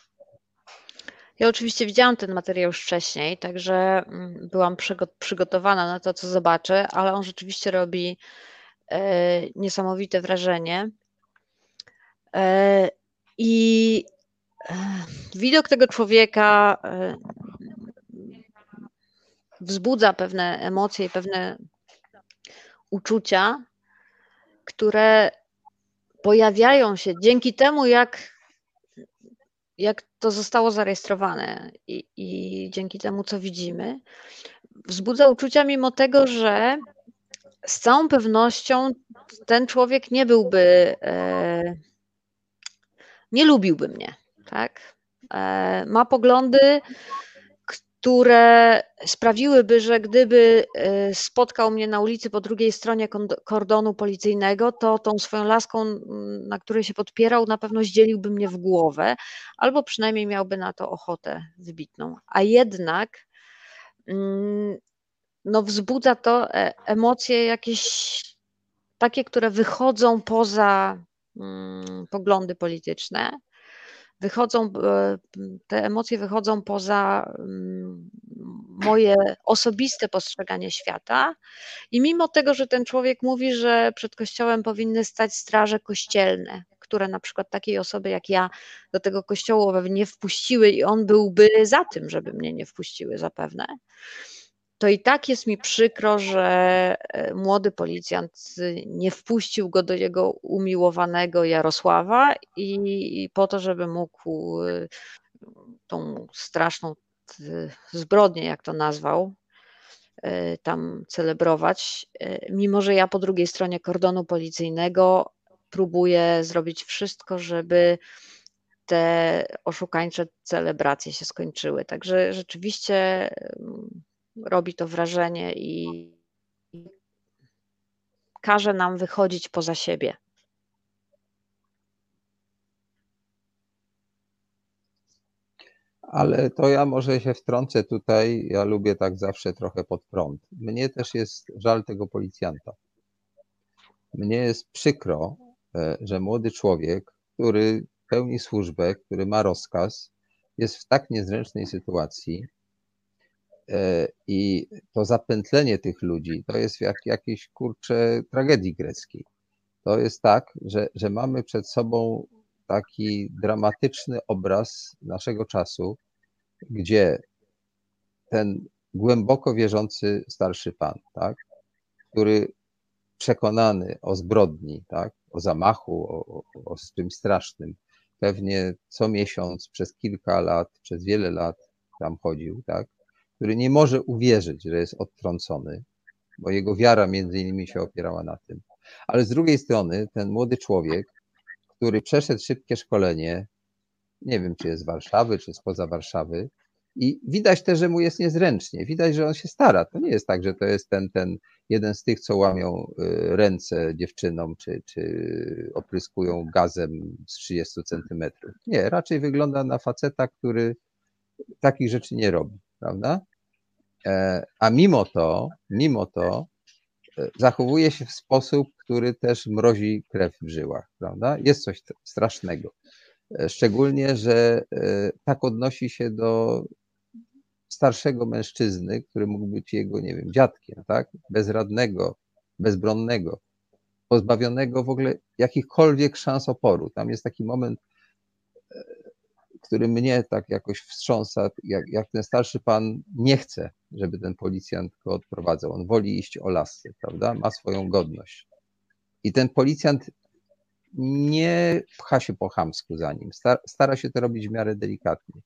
Ja oczywiście widziałam ten materiał już wcześniej, także mm, byłam przygotowana na to, co zobaczę, ale on rzeczywiście robi e, niesamowite wrażenie. E, I e, widok tego człowieka wzbudza pewne emocje i pewne uczucia, które pojawiają się dzięki temu, jak jak to zostało zarejestrowane i, i dzięki temu, co widzimy, wzbudza uczucia, mimo tego, że z całą pewnością ten człowiek nie byłby, e, nie lubiłby mnie, tak? E, ma poglądy, które sprawiłyby, że gdyby e, spotkał mnie na ulicy po drugiej stronie kordonu policyjnego, to tą swoją laską, na której się podpierał, na pewno zdzieliłby mnie w głowę, albo przynajmniej miałby na to ochotę wybitną. A jednak mm, no, wzbudza to e, emocje jakieś takie, które wychodzą poza mm, poglądy polityczne wychodzą, e, te emocje wychodzą poza mm, moje osobiste postrzeganie świata. I mimo tego, że ten człowiek mówi, że przed kościołem powinny stać straże kościelne, które na przykład takiej osoby jak ja do tego kościoła nie wpuściły, i on byłby za tym, żeby mnie nie wpuściły zapewne to i tak jest mi przykro, że e, młody policjant nie wpuścił go do jego umiłowanego Jarosława i, po to, żeby mógł e, tą straszną zbrodnię, jak to nazwał, tam celebrować, mimo że ja po drugiej stronie kordonu policyjnego próbuję zrobić wszystko, żeby te oszukańcze celebracje się skończyły. Także rzeczywiście robi to wrażenie i każe nam wychodzić poza siebie. Ale to ja może się wtrącę tutaj. Ja lubię tak zawsze trochę pod prąd. Mnie też jest żal tego policjanta. Mnie jest przykro, e, że młody człowiek, który pełni służbę, który ma rozkaz, jest w tak niezręcznej sytuacji, I to zapętlenie tych ludzi to jest jak jakiejś kurcze tragedii greckiej. To jest tak, że, że mamy przed sobą taki dramatyczny obraz naszego czasu, gdzie ten głęboko wierzący starszy pan, tak, który przekonany o zbrodni, tak, o zamachu, o, o, o czymś strasznym, pewnie co miesiąc przez kilka lat, przez wiele lat tam chodził, tak, który nie może uwierzyć, że jest odtrącony, bo jego wiara między innymi się opierała na tym. Ale z drugiej strony ten młody człowiek, który przeszedł szybkie szkolenie, nie wiem czy jest z Warszawy, czy spoza Warszawy, i widać też, że mu jest niezręcznie. Widać, że on się stara. To nie jest tak, że to jest ten, ten jeden z tych, co łamią y, ręce dziewczynom, czy, czy opryskują gazem z 30 centymetrów. Nie, raczej wygląda na faceta, który takich rzeczy nie robi, prawda? E, a mimo to, mimo to e, zachowuje się w sposób, który też mrozi krew w żyłach, prawda? Jest coś strasznego. E, szczególnie, że tak odnosi się do starszego mężczyzny, który mógł być jego, nie wiem, dziadkiem, tak? Bezradnego, bezbronnego, pozbawionego w ogóle jakichkolwiek szans oporu. Tam jest taki moment który mnie tak jakoś wstrząsa, jak, jak ten starszy pan nie chce, żeby ten policjant go odprowadzał. On woli iść o lasy, prawda? Ma swoją godność. I ten policjant nie pcha się po chamsku za nim. Stara się to robić w miarę delikatnie.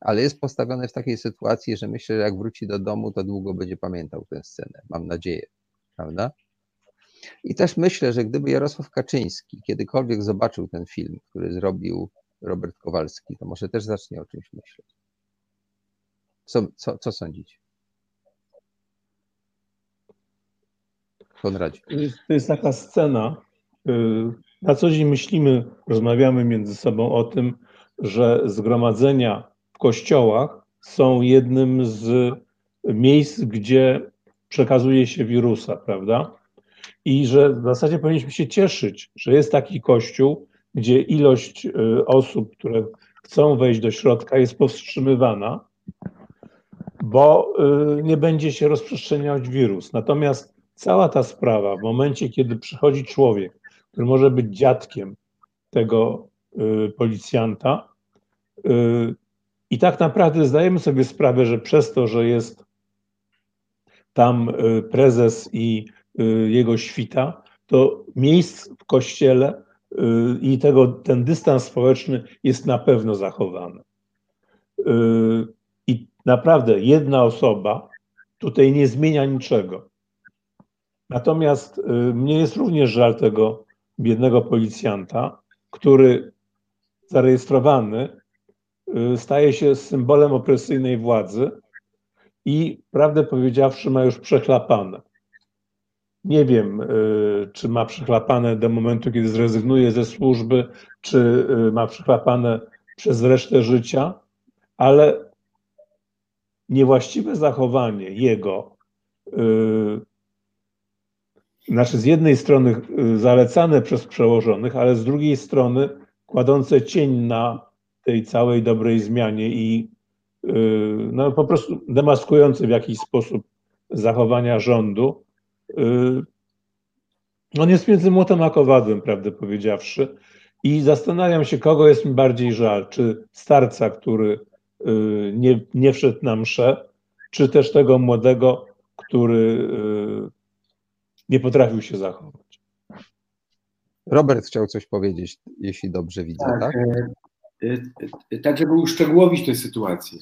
Ale jest postawiony w takiej sytuacji, że myślę, że jak wróci do domu, to długo będzie pamiętał tę scenę. Mam nadzieję, prawda? I też myślę, że gdyby Jarosław Kaczyński kiedykolwiek zobaczył ten film, który zrobił Robert Kowalski, to może też zacznie o czymś myśleć. Co, co, co sądzicie? Konradzie. To jest taka scena, y, na co dzień myślimy, rozmawiamy między sobą o tym, że zgromadzenia w kościołach są jednym z miejsc, gdzie przekazuje się wirusa, prawda? I że w zasadzie powinniśmy się cieszyć, że jest taki kościół, gdzie ilość y, osób, które chcą wejść do środka, jest powstrzymywana, bo y, nie będzie się rozprzestrzeniać wirus. Natomiast cała ta sprawa, w momencie, kiedy przychodzi człowiek, który może być dziadkiem tego y, policjanta, i tak naprawdę zdajemy sobie sprawę, że przez to, że jest tam prezes i jego świta, to miejsc w kościele i tego, ten dystans społeczny jest na pewno zachowany. I naprawdę jedna osoba tutaj nie zmienia niczego. Natomiast mnie jest również żal tego biednego policjanta, który zarejestrowany staje się symbolem opresyjnej władzy i prawdę powiedziawszy ma już przechlapane. Nie wiem, y, czy ma przechlapane do momentu, kiedy zrezygnuje ze służby, czy y, ma przechlapane przez resztę życia, ale niewłaściwe zachowanie jego, y, znaczy z jednej strony zalecane przez przełożonych, ale z drugiej strony kładące cień na tej całej dobrej zmianie i no, po prostu demaskujące w jakiś sposób zachowania rządu, on jest między młotem a kowadłem, prawdę powiedziawszy. I zastanawiam się, kogo jest mi bardziej żal. Czy starca, który y, nie, nie wszedł na mszę, czy też tego młodego, który y, nie potrafił się zachować. Robert chciał coś powiedzieć, jeśli dobrze widzę, tak? Tak, tak? tak żeby uszczegółowić tę sytuację.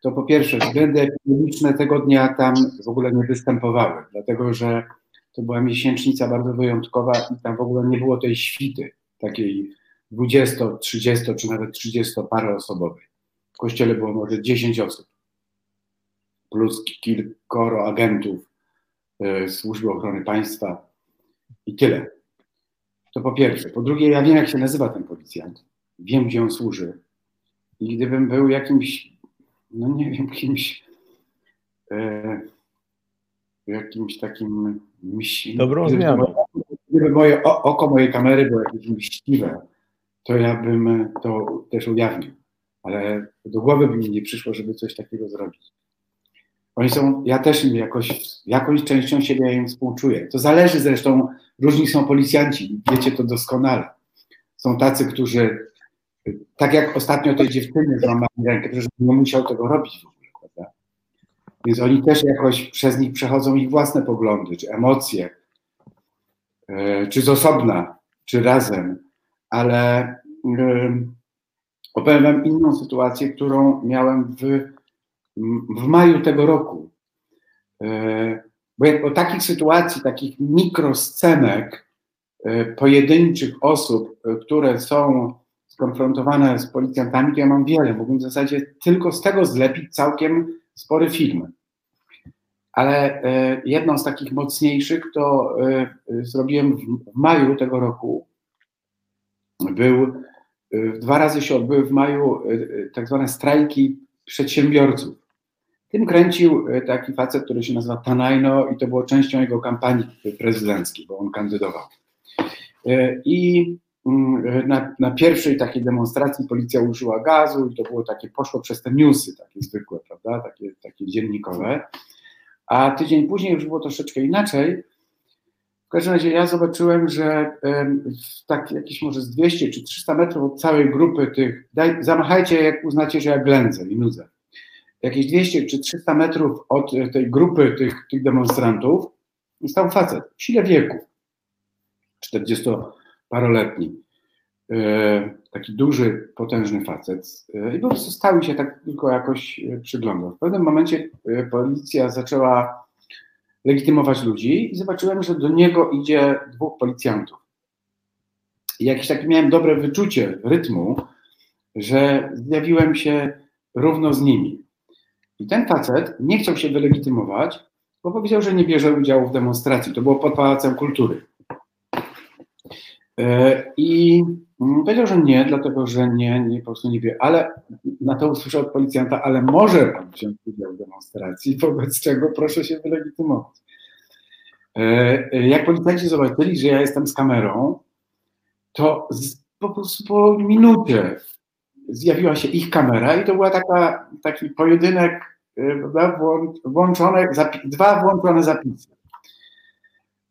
To po pierwsze, względy epidemiczne tego dnia tam w ogóle nie występowały, dlatego że to była miesięcznica bardzo wyjątkowa i tam w ogóle nie było tej świty, takiej 20, 30 czy nawet 30 paroosobowej. W kościele było może 10 osób, plus kilkoro agentów e, Służby Ochrony Państwa i tyle. To po pierwsze. Po drugie, ja wiem, jak się nazywa ten policjant. Wiem, gdzie on służy. I gdybym był jakimś no nie wiem, kimś, e, jakimś takim myśli. Dobrą zmianą. Gdyby moje oko mojej kamery było jakieś mściwe, to ja bym to też ujawnił. Ale do głowy by mi nie przyszło, żeby coś takiego zrobić. Oni są, ja też im jakoś, jakąś częścią siebie ja im współczuję. To zależy zresztą, różni są policjanci, wiecie to doskonale. Są tacy, którzy tak jak ostatnio tej dziewczyny złamali rękę, przecież nie musiał tego robić w ogóle, prawda? Więc oni też jakoś przez nich przechodzą ich własne poglądy, czy emocje, e, czy z osobna, czy razem, ale opowiem wam inną sytuację, którą miałem w, w maju tego roku. E, bo o takich sytuacji, takich mikroscenek e, pojedynczych osób, które są skonfrontowane z policjantami, to ja mam wiele. Mógłbym w zasadzie tylko z tego zlepić całkiem spory film. Ale e, jedną z takich mocniejszych to e, zrobiłem w maju tego roku. Był, e, dwa razy się odbyły w maju tak zwane strajki przedsiębiorców. Tym kręcił taki facet, który się nazywa Tanajno i to było częścią jego kampanii prezydenckiej, bo on kandydował. I na, na, pierwszej takiej demonstracji policja użyła gazu i to było takie, poszło przez te newsy takie zwykłe, prawda, takie, takie dziennikowe. A tydzień później już było troszeczkę inaczej. W każdym razie ja zobaczyłem, że tak jakieś może z 200 czy 300 metrów od całej grupy tych, daj, zamachajcie jak uznacie, że ja ględzę i nudzę. Jakieś 200 czy 300 metrów od tej grupy tych, tych demonstrantów stał facet w sile wieku, 40 paroletni, e, taki duży, potężny facet e, i po prostu stał się tak tylko jakoś e, przyglądał. W pewnym momencie policja zaczęła legitymować ludzi i zobaczyłem, że do niego idzie dwóch policjantów. I jakieś takie miałem dobre wyczucie rytmu, że zjawiłem się równo z nimi. I ten facet nie chciał się wylegitymować, bo powiedział, że nie bierze udziału w demonstracji. To było pod Pałacem Kultury. E, I powiedział, że nie, dlatego że nie, nie po prostu nie wie, ale na to usłyszał od policjanta, ale może pan wziąć udział w demonstracji, wobec czego proszę się wylegitymować. E, jak policjanci zobaczyli, że ja jestem z kamerą, to po prostu po minucie zjawiła się ich kamera i to była taka, taki pojedynek, e, włączone, dwa włączone zapisy.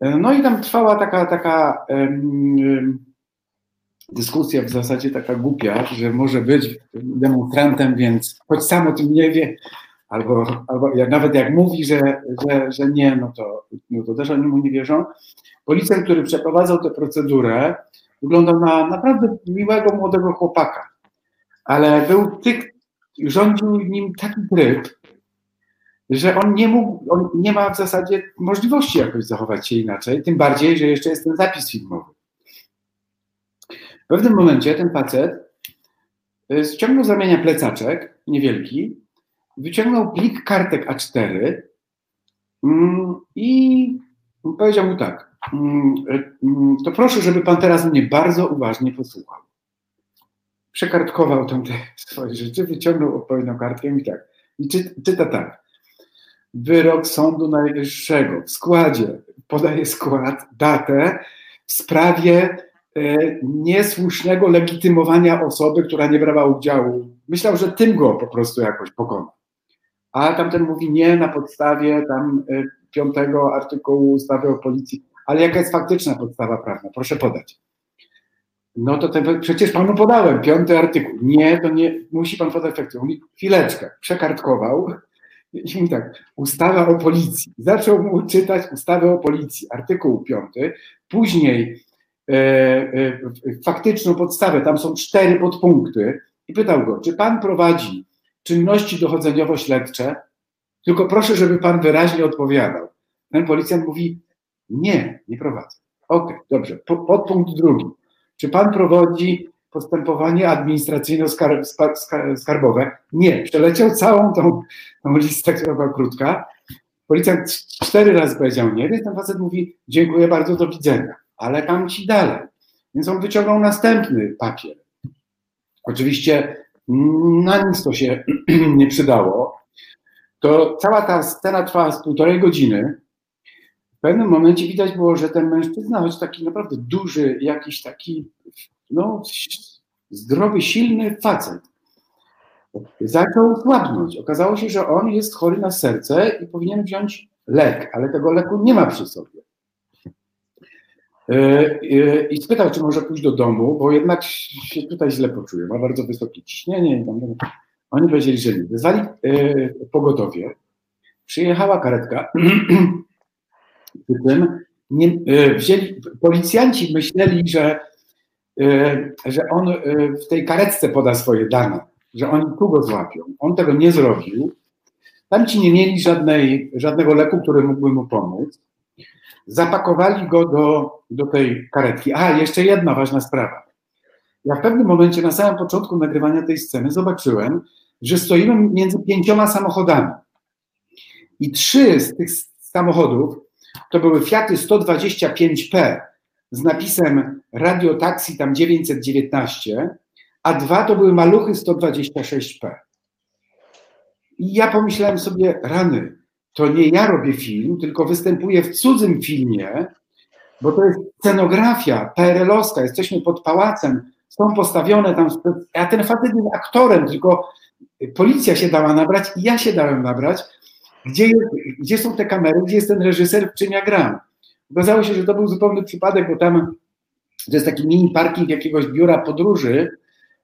No i tam trwała taka, taka dyskusja w zasadzie taka głupia, że może być demonstrantem, więc choć sam o tym nie wie, albo, albo jak, nawet jak mówi, że, że, że nie, no to, no to też oni mu nie wierzą. Policjant, który przeprowadzał tę procedurę, wyglądał na naprawdę miłego młodego chłopaka, ale był tych, rządził nim taki tryb, że on nie mógł, on nie ma w zasadzie możliwości jakoś zachować się inaczej, tym bardziej, że jeszcze jest ten zapis filmowy. W pewnym momencie ten facet y, ściągnął z ramienia plecaczek, niewielki, wyciągnął plik kartek A4 mm, i powiedział mu tak, mm, mm, to proszę, żeby pan teraz mnie bardzo uważnie posłuchał. Przekartkował tam te swoje rzeczy, wyciągnął odpowiednią kartkę i tak. I czyta tak. Wyrok Sądu Najwyższego w składzie, podaje skład, datę w sprawie e, niesłusznego legitymowania osoby, która nie brała udziału. Myślał, że tym go po prostu jakoś pokona. A tamten mówi nie na podstawie tam e, piątego artykułu ustawy o policji. Ale jaka jest faktyczna podstawa prawna? Proszę podać. No to ten, przecież panu podałem piąty artykuł. Nie, to nie, musi pan podać faktycznie. Mówi, chwileczkę, przekartkował i mówi tak, ustawa o policji. Zaczął mu czytać ustawę o policji, artykuł piąty, później e, e, faktyczną podstawę, tam są cztery podpunkty i pytał go, czy pan prowadzi czynności dochodzeniowo-śledcze, tylko proszę, żeby pan wyraźnie odpowiadał. Ten policjant mówi, nie, nie prowadzę. Okej, okay, dobrze. Po, podpunkt drugi. Czy pan prowadzi postępowanie administracyjno-skarbowe? Nie, przeleciał całą tą, tą listę, która była krótka. Policjant cztery razy powiedział nie, więc ten facet mówi, dziękuję bardzo, do widzenia. Ale tam ci dalej. Więc on wyciągnął następny papier. Oczywiście na nic to się nie przydało. To cała ta scena trwała z półtorej godziny. W pewnym momencie widać było, że ten mężczyzna, choć taki naprawdę duży, jakiś taki no, zdrowy, silny facet, zaczął słabnąć. Okazało się, że on jest chory na serce i powinien wziąć lek, ale tego leku nie ma przy sobie. E, e, I spytał, czy może pójść do domu, bo jednak się tutaj źle poczuje, ma bardzo wysokie ciśnienie. Oni powiedzieli, że nie. Wezwali e, pogotowie, przyjechała karetka, przy tym nie, wzięli, policjanci myśleli, że, że on w tej karetce poda swoje dane, że oni tu go złapią. On tego nie zrobił. Tam ci nie mieli żadnej, żadnego leku, który mógłby mu pomóc zapakowali go do, do tej karetki. A, jeszcze jedna ważna sprawa. Ja w pewnym momencie, na samym początku nagrywania tej sceny, zobaczyłem, że stoimy między pięcioma samochodami. I trzy z tych samochodów to były Fiaty 125P z napisem Radio Taxi tam 919, a dwa to były maluchy 126P. I ja pomyślałem sobie, rany, to nie ja robię film, tylko występuję w cudzym filmie, bo to jest scenografia PRL-owska, jesteśmy pod pałacem, są postawione tam, a ten facet jest aktorem, tylko policja się dała nabrać i ja się dałem nabrać, gdzie, jest, gdzie są te kamery, gdzie jest ten reżyser, czym ja gram. Okazało się, że to był zupełny przypadek, bo tam to jest taki mini parking jakiegoś biura podróży,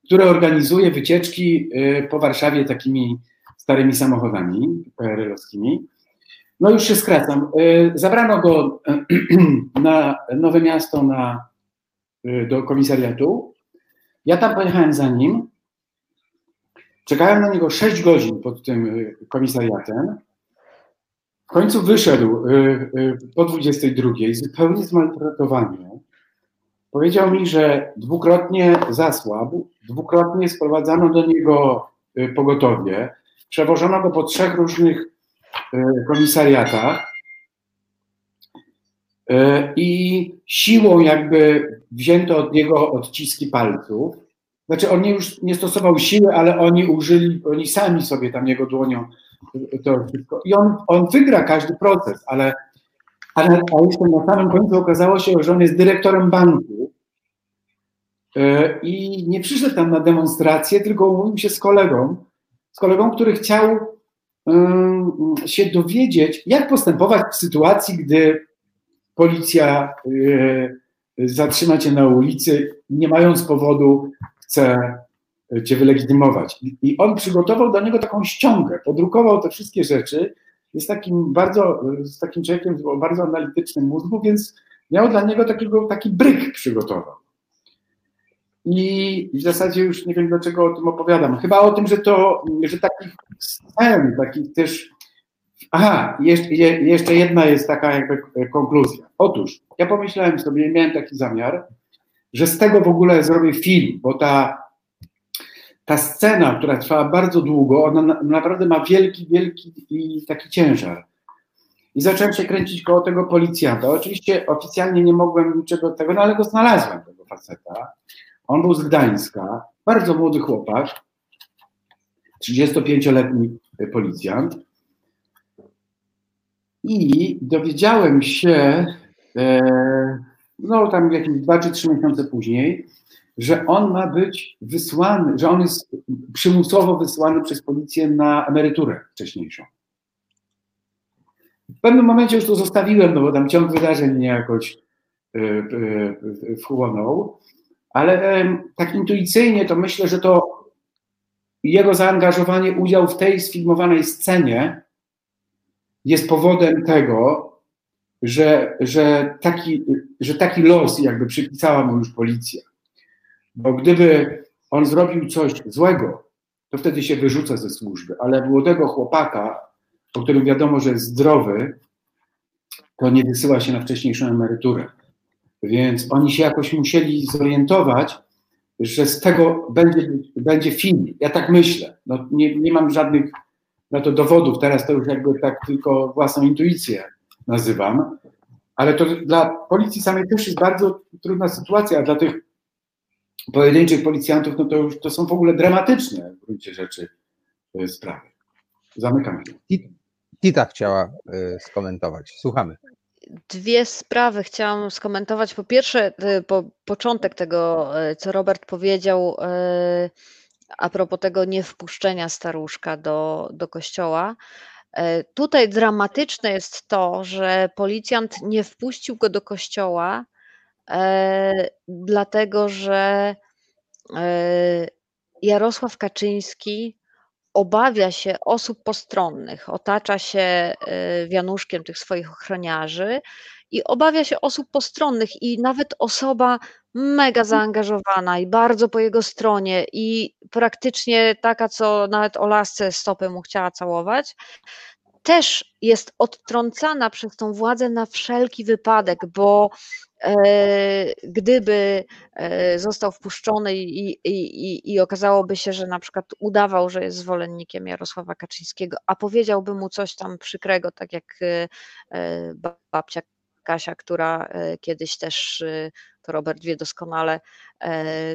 które organizuje wycieczki y, po Warszawie takimi starymi samochodami PRL-owskimi. No już się skracam. Y, zabrano go na Nowe Miasto na, y, do komisariatu. Ja tam pojechałem za nim. Czekałem na niego 6 godzin pod tym komisariatem. W końcu wyszedł po 22, zupełnie zmaltretowany. Powiedział mi, że dwukrotnie zasłabł, dwukrotnie sprowadzano do niego pogotowie, przewożono go po trzech różnych E, komisariatach e, i siłą jakby wzięto od niego odciski palców. Znaczy on nie już nie stosował siły, ale oni użyli, oni sami sobie tam jego dłonią to wszystko. I on, on wygra każdy proces, ale, ale na samym końcu okazało się, że on jest dyrektorem banku i nie przyszedł tam na demonstrację, tylko umówił się z kolegą, z kolegą, który chciał się dowiedzieć, jak postępować w sytuacji, gdy policja y, zatrzyma cię na ulicy, nie mając powodu, chce cię wylegitymować. I on przygotował do niego taką ściągę, podrukował te wszystkie rzeczy. Jest takim bardzo, z takim człowiekiem o bardzo analitycznym mózgu, więc miał dla niego takiego, taki bryk przygotował. I w zasadzie już nie wiem, dlaczego o tym opowiadam. Chyba o tym, że to, że takich scen, takich też. Aha, jeszcze, jeszcze jedna jest taka jakby konkluzja. Otóż ja pomyślałem sobie, miałem taki zamiar, że z tego w ogóle zrobię film, bo ta, ta scena, która trwała bardzo długo, ona na, naprawdę ma wielki, wielki i taki ciężar. I zacząłem się kręcić koło tego policjanta. Oczywiście oficjalnie nie mogłem niczego tego, no ale go znalazłem, tego faceta. On był z Gdańska, bardzo młody chłopak, 35-letni policjant. I dowiedziałem się, e, no tam jakieś dwa czy trzy miesiące później, że on ma być wysłany, że on jest przymusowo wysłany przez policję na emeryturę wcześniejszą. W pewnym momencie już to zostawiłem, no bo tam ciąg wydarzeń mnie jakoś e, e, wchłonął, ale tak intuicyjnie to myślę, że to jego zaangażowanie, udział w tej sfilmowanej scenie jest powodem tego, że, że, taki, że taki los jakby przypisała mu już policja. Bo gdyby on zrobił coś złego, to wtedy się wyrzuca ze służby, ale młodego chłopaka, o którym wiadomo, że jest zdrowy, to nie wysyła się na wcześniejszą emeryturę. Więc oni się jakoś musieli zorientować, że z tego będzie, będzie film. Ja tak myślę. No, nie, nie mam żadnych na to dowodów. Teraz to już jakby tak tylko własną intuicję nazywam. Ale to dla policji samej też jest bardzo trudna sytuacja, a dla tych pojedynczych policjantów, no to już to są w ogóle dramatyczne w gruncie rzeczy e, sprawy. Zamykam. Tita chciała e, skomentować. Słuchamy. Dwie sprawy chciałam skomentować. Po pierwsze, e, po, początek tego, co Robert powiedział a propos tego niewpuszczenia staruszka do, do kościoła. Tutaj dramatyczne jest to, że policjant nie wpuścił go do kościoła, dlatego że Jarosław Kaczyński obawia się osób postronnych, otacza się e, wianuszkiem tych swoich ochroniarzy i obawia się osób postronnych i nawet osoba mega zaangażowana i bardzo po jego stronie i praktycznie taka, co nawet o lasce stopy mu chciała całować, też jest odtrącana przez tą władzę na wszelki wypadek, bo E, gdyby e, został wpuszczony i, i, i okazałoby się, że na przykład udawał, że jest zwolennikiem Jarosława Kaczyńskiego, a powiedziałby mu coś tam przykrego, tak jak e, babcia Kasia, która kiedyś też, to Robert wie doskonale,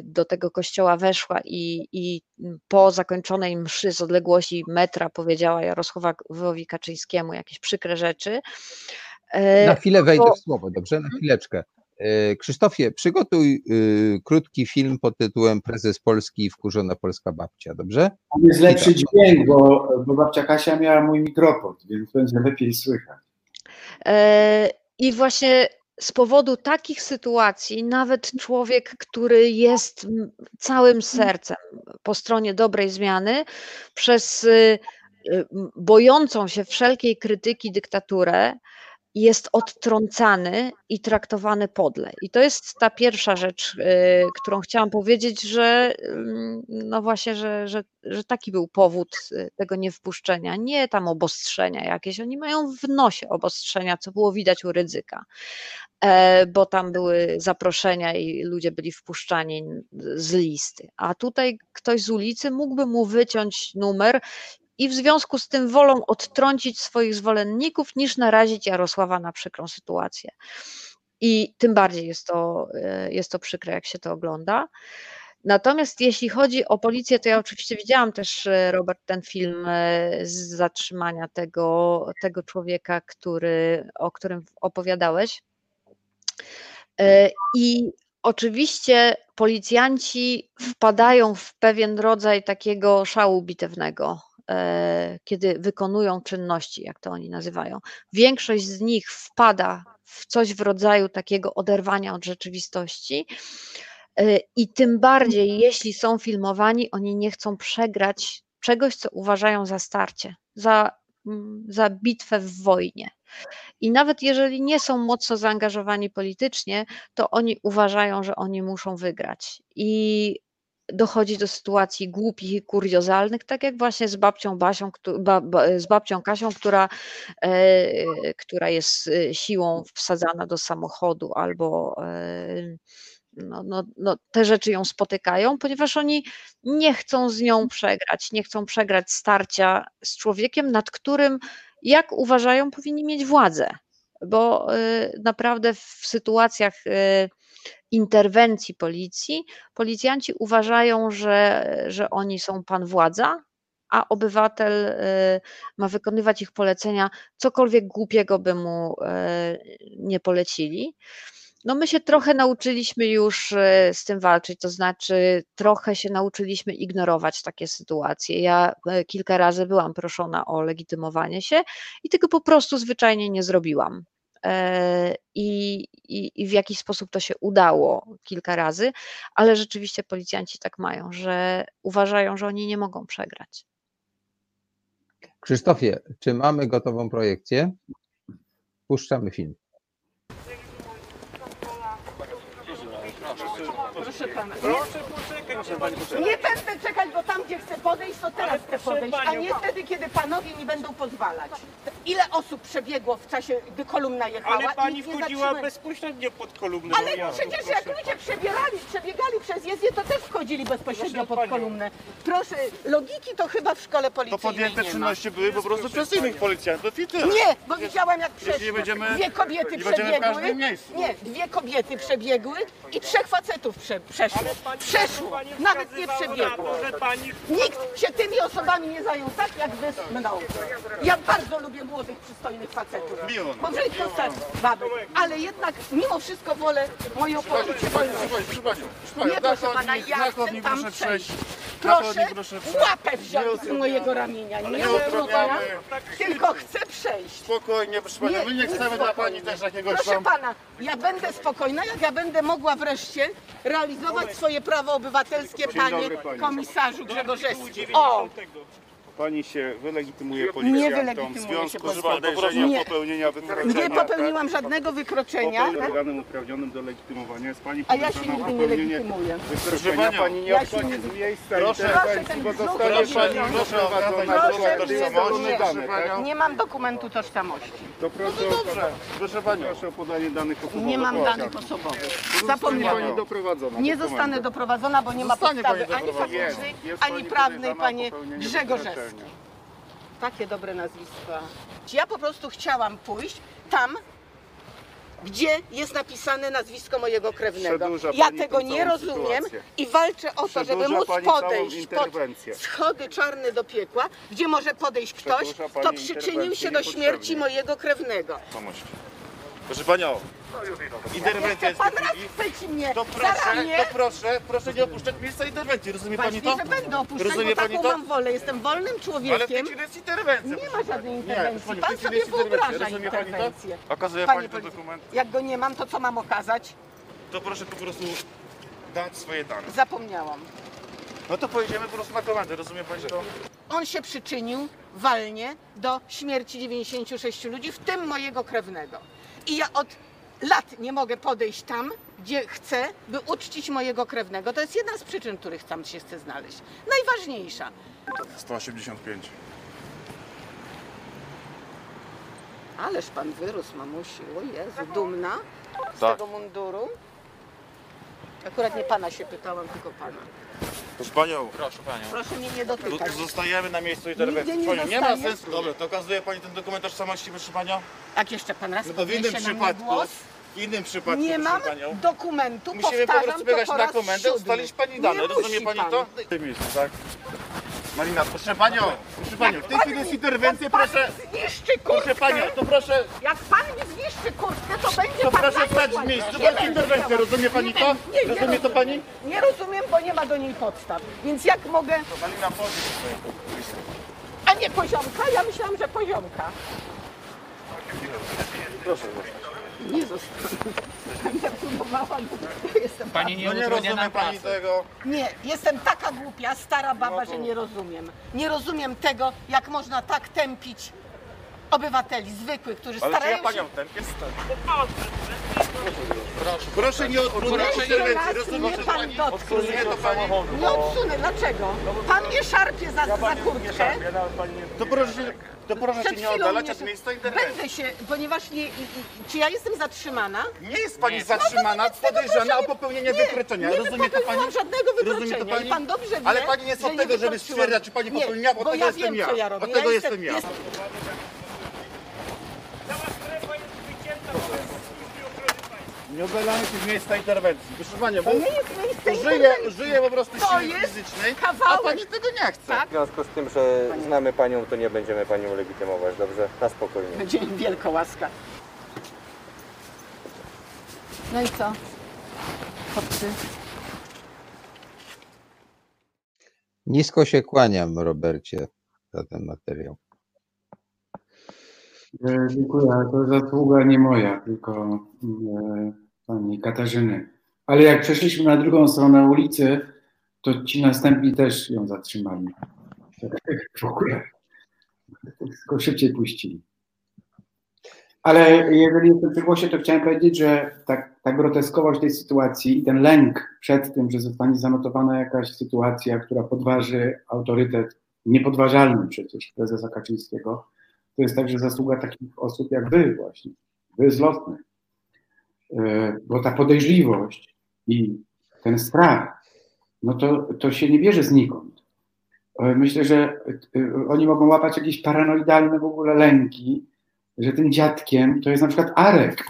do tego kościoła weszła i, i po zakończonej mszy z odległości metra powiedziała Jarosławowi Kaczyńskiemu jakieś przykre rzeczy. Na chwilę wejdę w słowo, dobrze? Na chwileczkę. E, Krzysztofie, przygotuj y, krótki film pod tytułem Prezes Polski i wkurzona polska babcia, dobrze? Tam jest lepszy dźwięk, bo, bo babcia Kasia miała mój mikrofon, więc będzie lepiej słychać. E, I właśnie z powodu takich sytuacji, nawet człowiek, który jest całym sercem po stronie dobrej zmiany, przez y, y, bojącą się wszelkiej krytyki dyktaturę, jest odtrącany i traktowany podle. I to jest ta pierwsza rzecz, y, którą chciałam powiedzieć, że mm, no właśnie, że, że, że taki był powód y, tego niewpuszczenia. Nie tam obostrzenia jakieś, oni mają w nosie obostrzenia, co było widać u ryzyka, e, bo tam były zaproszenia i ludzie byli wpuszczani z listy. A tutaj ktoś z ulicy mógłby mu wyciąć numer i w związku z tym wolą odtrącić swoich zwolenników, niż narazić Jarosława na przykrą sytuację. I tym bardziej jest to, e, jest to przykre, jak się to ogląda. Natomiast jeśli chodzi o policję, to ja oczywiście widziałam też, e, Robert, ten film e, z zatrzymania tego, tego człowieka, który, o którym opowiadałeś. I oczywiście policjanci wpadają w pewien rodzaj takiego szału bitewnego kiedy wykonują czynności, jak to oni nazywają. Większość z nich wpada w coś w rodzaju takiego oderwania od rzeczywistości. E, I tym bardziej, jeśli są filmowani, oni nie chcą przegrać czegoś, co uważają za starcie, za, mm, za bitwę w wojnie. I nawet jeżeli nie są mocno zaangażowani politycznie, to oni uważają, że oni muszą wygrać. I dochodzi do sytuacji głupich i kuriozalnych, tak jak właśnie z babcią Basią, z babcią Kasią, która, e, która jest e, siłą wsadzana do samochodu albo, e, no, no, no, te rzeczy ją spotykają, ponieważ oni nie chcą z nią przegrać, nie chcą przegrać starcia z człowiekiem, nad którym, jak uważają, powinni mieć władzę. Bo naprawdę w sytuacjach interwencji policji, policjanci uważają, że, że oni są pan władza, a obywatel y, ma wykonywać ich polecenia, cokolwiek głupiego by mu y, nie polecili. No my się trochę nauczyliśmy już y, z tym walczyć, to znaczy trochę się nauczyliśmy ignorować takie sytuacje. Ja kilka razy byłam proszona o legitymowanie się i tego po prostu zwyczajnie nie zrobiłam. E, I, i, I w jakiś sposób to się udało kilka razy, ale rzeczywiście policjanci tak mają, że uważają, że oni nie mogą przegrać. Krzysztofie, czy mamy gotową projekcję? Puszczamy film. Proszę pana. Nie będę czekać, bo tam gdzie chcę podejść, to teraz chcę podejść, a nie wtedy, kiedy panowie mi będą pozwalać. Ile osób przebiegło w czasie, gdy kolumna jechała? Ale pani Nikt nie wchodziła zatrzymał. bezpośrednio pod kolumnę. Ale przecież jak ludzie przebierali, przebiegali przez jezdnię, to też wchodzili bezpośrednio pod kolumnę. Proszę, logiki to chyba w szkole To policyjnej podjęte nie ma. czynności były po prostu przez innych policjantów i tyle. Nie, bo widziałam jak przeszły. będziemy- Dwie kobiety będziemy w przebiegły. każdym miejscu. Nie, dwie kobiety przebiegły i trzech facetów prze, przeszło. Przeszło, nawet nie przebiegło. pani Nikt się tymi osobami nie zajął tak jak wy mną. Ja bardzo lubię młodych, przystojnych facetów. Bo brzydko stać baby. Ale jednak mimo wszystko wolę moją poczucie wolności. Nie proszę pana, ja chcę tam proszę przejść. przejść. Proszę łapę wziąć z mojego ramienia. Nie nie odwrócenia, utrudniamy. tylko chcę przejść. Spokojnie, proszę panią, my nie chcemy dla pani też jakiegoś Proszę pana, ja będę spokojna, jak ja będę mogła wreszcie realizować swoje prawo obywatelskie, panie dobry, pani. komisarzu Grzegorzewski. O, Pani się wylegitymuje Nie policjantom wylegitymuje w się związku z podejrzeniem Nie. popełnienia wykroczenia. nie popełniłam żadnego wykroczenia, Popełnienia organem uprawnionym do legitymowania jest pani a ja się podejrzana o nigdy nie popełnienie legitymuję. wykroczenia. Pani nie Ja się odchodzi nie- z miejsca Proszę interwencji, bo brzuch zostanie proszę pani doprowadzona Proszę do mnie tożsamości nie- dane, tak? Nie mam dokumentu tożsamości. To proszę, proszę pani, proszę o podanie danych osobowych. Nie mam O, danych osobowych. Zostanie Zapomniałam. pani doprowadzona. Nie dokumentem. zostanę doprowadzona, bo nie ma Zostanie podstawy pani ani doprowadzona. faktycznej, Jest ani pani prawnej, podejrzana o panie popełnienie Grzegorzewski. Takie dobre nazwiska. Ja po prostu chciałam pójść tam, gdzie jest napisane nazwisko mojego krewnego. Przedłuża Ja pani tego tą nie całą rozumiem sytuację. i walczę o to, żeby Przedłuża móc pani całą podejść pod interwencję. schody czarne do piekła, gdzie może podejść ktoś, Przedłuża kto pani przyczynił się interwencję do niepotrzebnie. śmierci mojego krewnego. Pomóżcie. Proszę panią, interwencja jest Pan raz chwili. chwyci mnie To proszę, to proszę, proszę nie opuszczać miejsca interwencji, rozumie pani Właśnie, to? że będę opuszczać, Rozumie bo pani taką to? mam wolę. Jestem wolnym Ale w tej człowiekiem. chwili jest interwencja. Nie ma żadnej interwencji. Pan sobie wyobraża interwencję. Okazuje pani ten dokument? Jak go nie mam, to co mam okazać? To proszę po prostu dać swoje dane. Zapomniałam. No to pojedziemy po prostu na komendę, rozumie pani to? On się przyczynił walnie do śmierci 96 ludzi, w tym mojego krewnego. I ja od lat nie mogę podejść tam, gdzie chcę, by uczcić mojego krewnego. To jest jedna z przyczyn, których tam się chcę znaleźć. Najważniejsza. 185. Ależ pan wyrósł, mamusi. O Jezu, dumna z Tak. tego munduru. Akurat nie pana się pytałam, tylko pana. Proszę panią, Proszę mnie nie tu dotykać. zostajemy na miejscu interwencji. Nigdzie nie Panią, nie ma zostanie. sensu. Dobra, to okazuje pani ten dokument tożsamości, proszę panią? Jak jeszcze pan raz No to w innym podniesie na mnie przypadku, głos, w innym przypadku, nie proszę mam panią. dokumentu, Musimy po powtarzam prostu to biegać po na raz komendę, siódmy. ustalić pani dane, Nie rozumie musi pani pan. to? W tym miejscu, tak? Marina, proszę panią, proszę panią, w tej chwili jest interwencja, jak pan proszę, zniszczy kurtkę, proszę panią, to proszę, jak pan mi zniszczy kurtkę, to będzie to pan proszę na stać w miejscu, Nie bo jest będę interwencja, chciała. rozumie pani to? nie, nie Rozumie to rozumiem. pani? Nie rozumiem, bo nie ma do niej podstaw. Więc jak mogę, Marina, powiedz a nie poziomka? Ja myślałam, że poziomka. Proszę. Nie zostanę. Ja próbowałam, jestem Pani nie, no nie rozumie pani tego. Nie, jestem taka głupia, stara baba, No to- że nie rozumiem. Nie rozumiem tego, jak można tak tępić obywateli zwykłych, którzy Ale czy ja starają się... panią tępię? Proszę. Proszę nie odwrócić interwencji, rozumie Mnie pan? dotknie. Nie odsunę, dlaczego? Pan mnie szarpie za, za kurtkę. To proszę, się- to proszę się Przed nie chwilą oddalać mnie- od miejsca interwencji. Będę się, ponieważ nie, i- i- czy ja jestem zatrzymana? Nie jest pani zatrzymana, podejrzana o popełnienie wykroczenia. Nie Rozumie to pani? żadnego Rozumie to wykroczenia. pani? I pan dobrze wie, Ale pani jest że od nie tego, żeby wykroczyłam. stwierdzać, czy pani Nie, popełniła, bo bo tego ja jestem wiem, ja. co ja robię. Od tego Ja jestem ja. jestem- Nie oddalamy się z miejsca interwencji. Proszę panią, bo To nie jest miejsce żyję, żyję po prostu To siły jest fizycznej, a kawałek. pani tego nie chce. Tak. W związku z tym, że znamy Panią, to nie będziemy Panią legitymować, dobrze? Na spokojnie. Będzie im wielka łaska. No i co? Chłopcy. Nisko się kłaniam, Robercie, za ten materiał. E, Dziękuję, ale to zasługa nie moja, tylko e, pani Katarzyny. Ale jak przeszliśmy na drugą stronę ulicy, to ci następni też ją zatrzymali. Ogóle. Tylko szybciej puścili. Ale jeżeli jestem przy głosie, to chciałem powiedzieć, że tak, ta groteskowość tej sytuacji i ten lęk przed tym, że zostanie zanotowana jakaś sytuacja, która podważy autorytet niepodważalny przecież prezesa Kaczyńskiego, to jest także zasługa takich osób jak wy właśnie, wy z. E, Bo ta podejrzliwość i ten strach, no to, to się nie bierze znikąd. E, Myślę, że e, oni mogą łapać jakieś paranoidalne w ogóle lęki, że tym dziadkiem to jest na przykład Arek,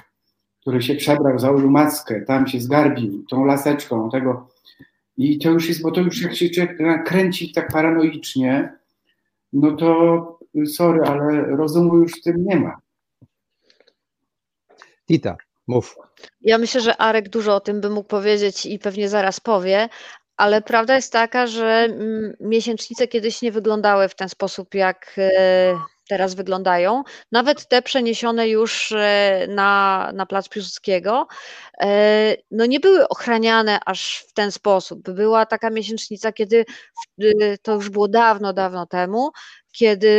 który się przebrał, założył maskę, tam się zgarbił tą laseczką tego. I to już jest, bo to już jak się kręci tak paranoicznie, no to sorry, ale rozumu już w tym nie ma. Tita, mów. Ja myślę, że Arek dużo o tym by mógł powiedzieć i pewnie zaraz powie, ale prawda jest taka, że mm, miesięcznice kiedyś nie wyglądały w ten sposób, jak e, teraz wyglądają. Nawet te przeniesione już e, na, na Plac Piłsudskiego, e, no nie były ochraniane aż w ten sposób. Była taka miesięcznica, kiedy to już było dawno, dawno temu, kiedy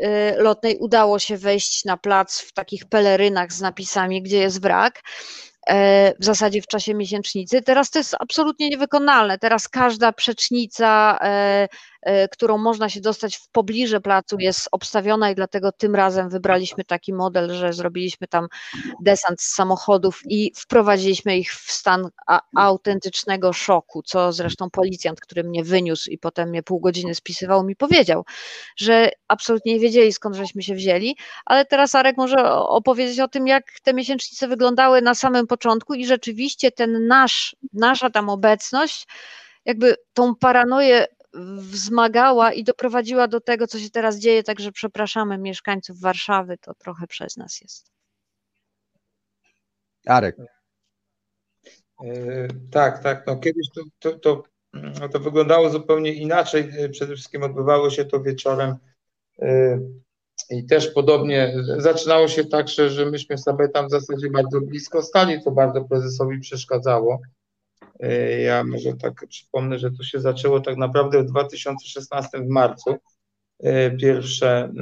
e, Lotnej udało się wejść na plac w takich pelerynach z napisami, gdzie jest wrak e, w zasadzie w czasie miesięcznicy. Teraz to jest absolutnie niewykonalne. Teraz każda przecznica, e, którą można się dostać w pobliże placu, jest obstawiona i dlatego tym razem wybraliśmy taki model, że zrobiliśmy tam desant z samochodów i wprowadziliśmy ich w stan autentycznego szoku, co zresztą policjant, który mnie wyniósł i potem mnie pół godziny spisywał, mi powiedział, że absolutnie nie wiedzieli skąd żeśmy się wzięli, ale teraz Arek może opowiedzieć o tym, jak te miesięcznice wyglądały na samym początku i rzeczywiście ten nasz, nasza tam obecność jakby tą paranoję wzmagała i doprowadziła do tego, co się teraz dzieje, także przepraszamy mieszkańców Warszawy, to trochę przez nas jest. Arek. E, Tak, tak. No kiedyś to, to, to, mm, to wyglądało zupełnie inaczej. E, Przede wszystkim odbywało się to wieczorem e, i też podobnie zaczynało się tak, że, że myśmy sobie tam w zasadzie bardzo blisko stali, co bardzo prezesowi przeszkadzało. E, Ja może tak przypomnę, że to się zaczęło tak naprawdę w 2016 w marcu. E, Pierwsze,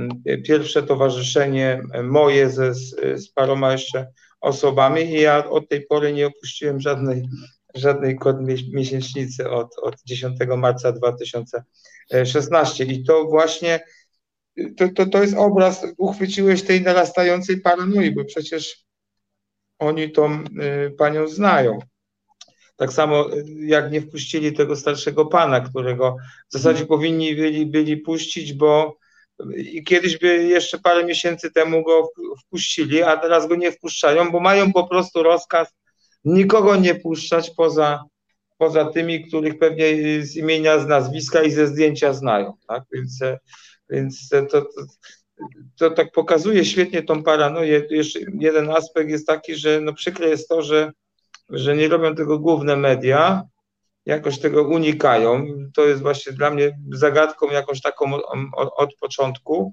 pierwsze towarzyszenie moje ze, z, paroma jeszcze osobami i ja od tej pory nie opuściłem żadnej, żadnej kod mie- miesięcznicy od, od 10 marca 2016 i to właśnie to, to, to jest obraz, uchwyciłeś tej narastającej paranoi, bo przecież oni tą y, panią znają. Tak samo y, jak nie wpuścili tego starszego pana, którego w zasadzie powinni byli, byli puścić, bo i kiedyś by jeszcze parę miesięcy temu go wpuścili, a teraz go nie wpuszczają, bo mają po prostu rozkaz nikogo nie puszczać poza, poza tymi, których pewnie z imienia, z nazwiska i ze zdjęcia znają. Tak? Więc, e, więc to, to, to tak pokazuje świetnie tą paranoję. Jeszcze jeden aspekt jest taki, że no przykre jest to, że, że nie robią tego główne media, jakoś tego unikają. To jest właśnie dla mnie zagadką jakąś taką o- o- od początku.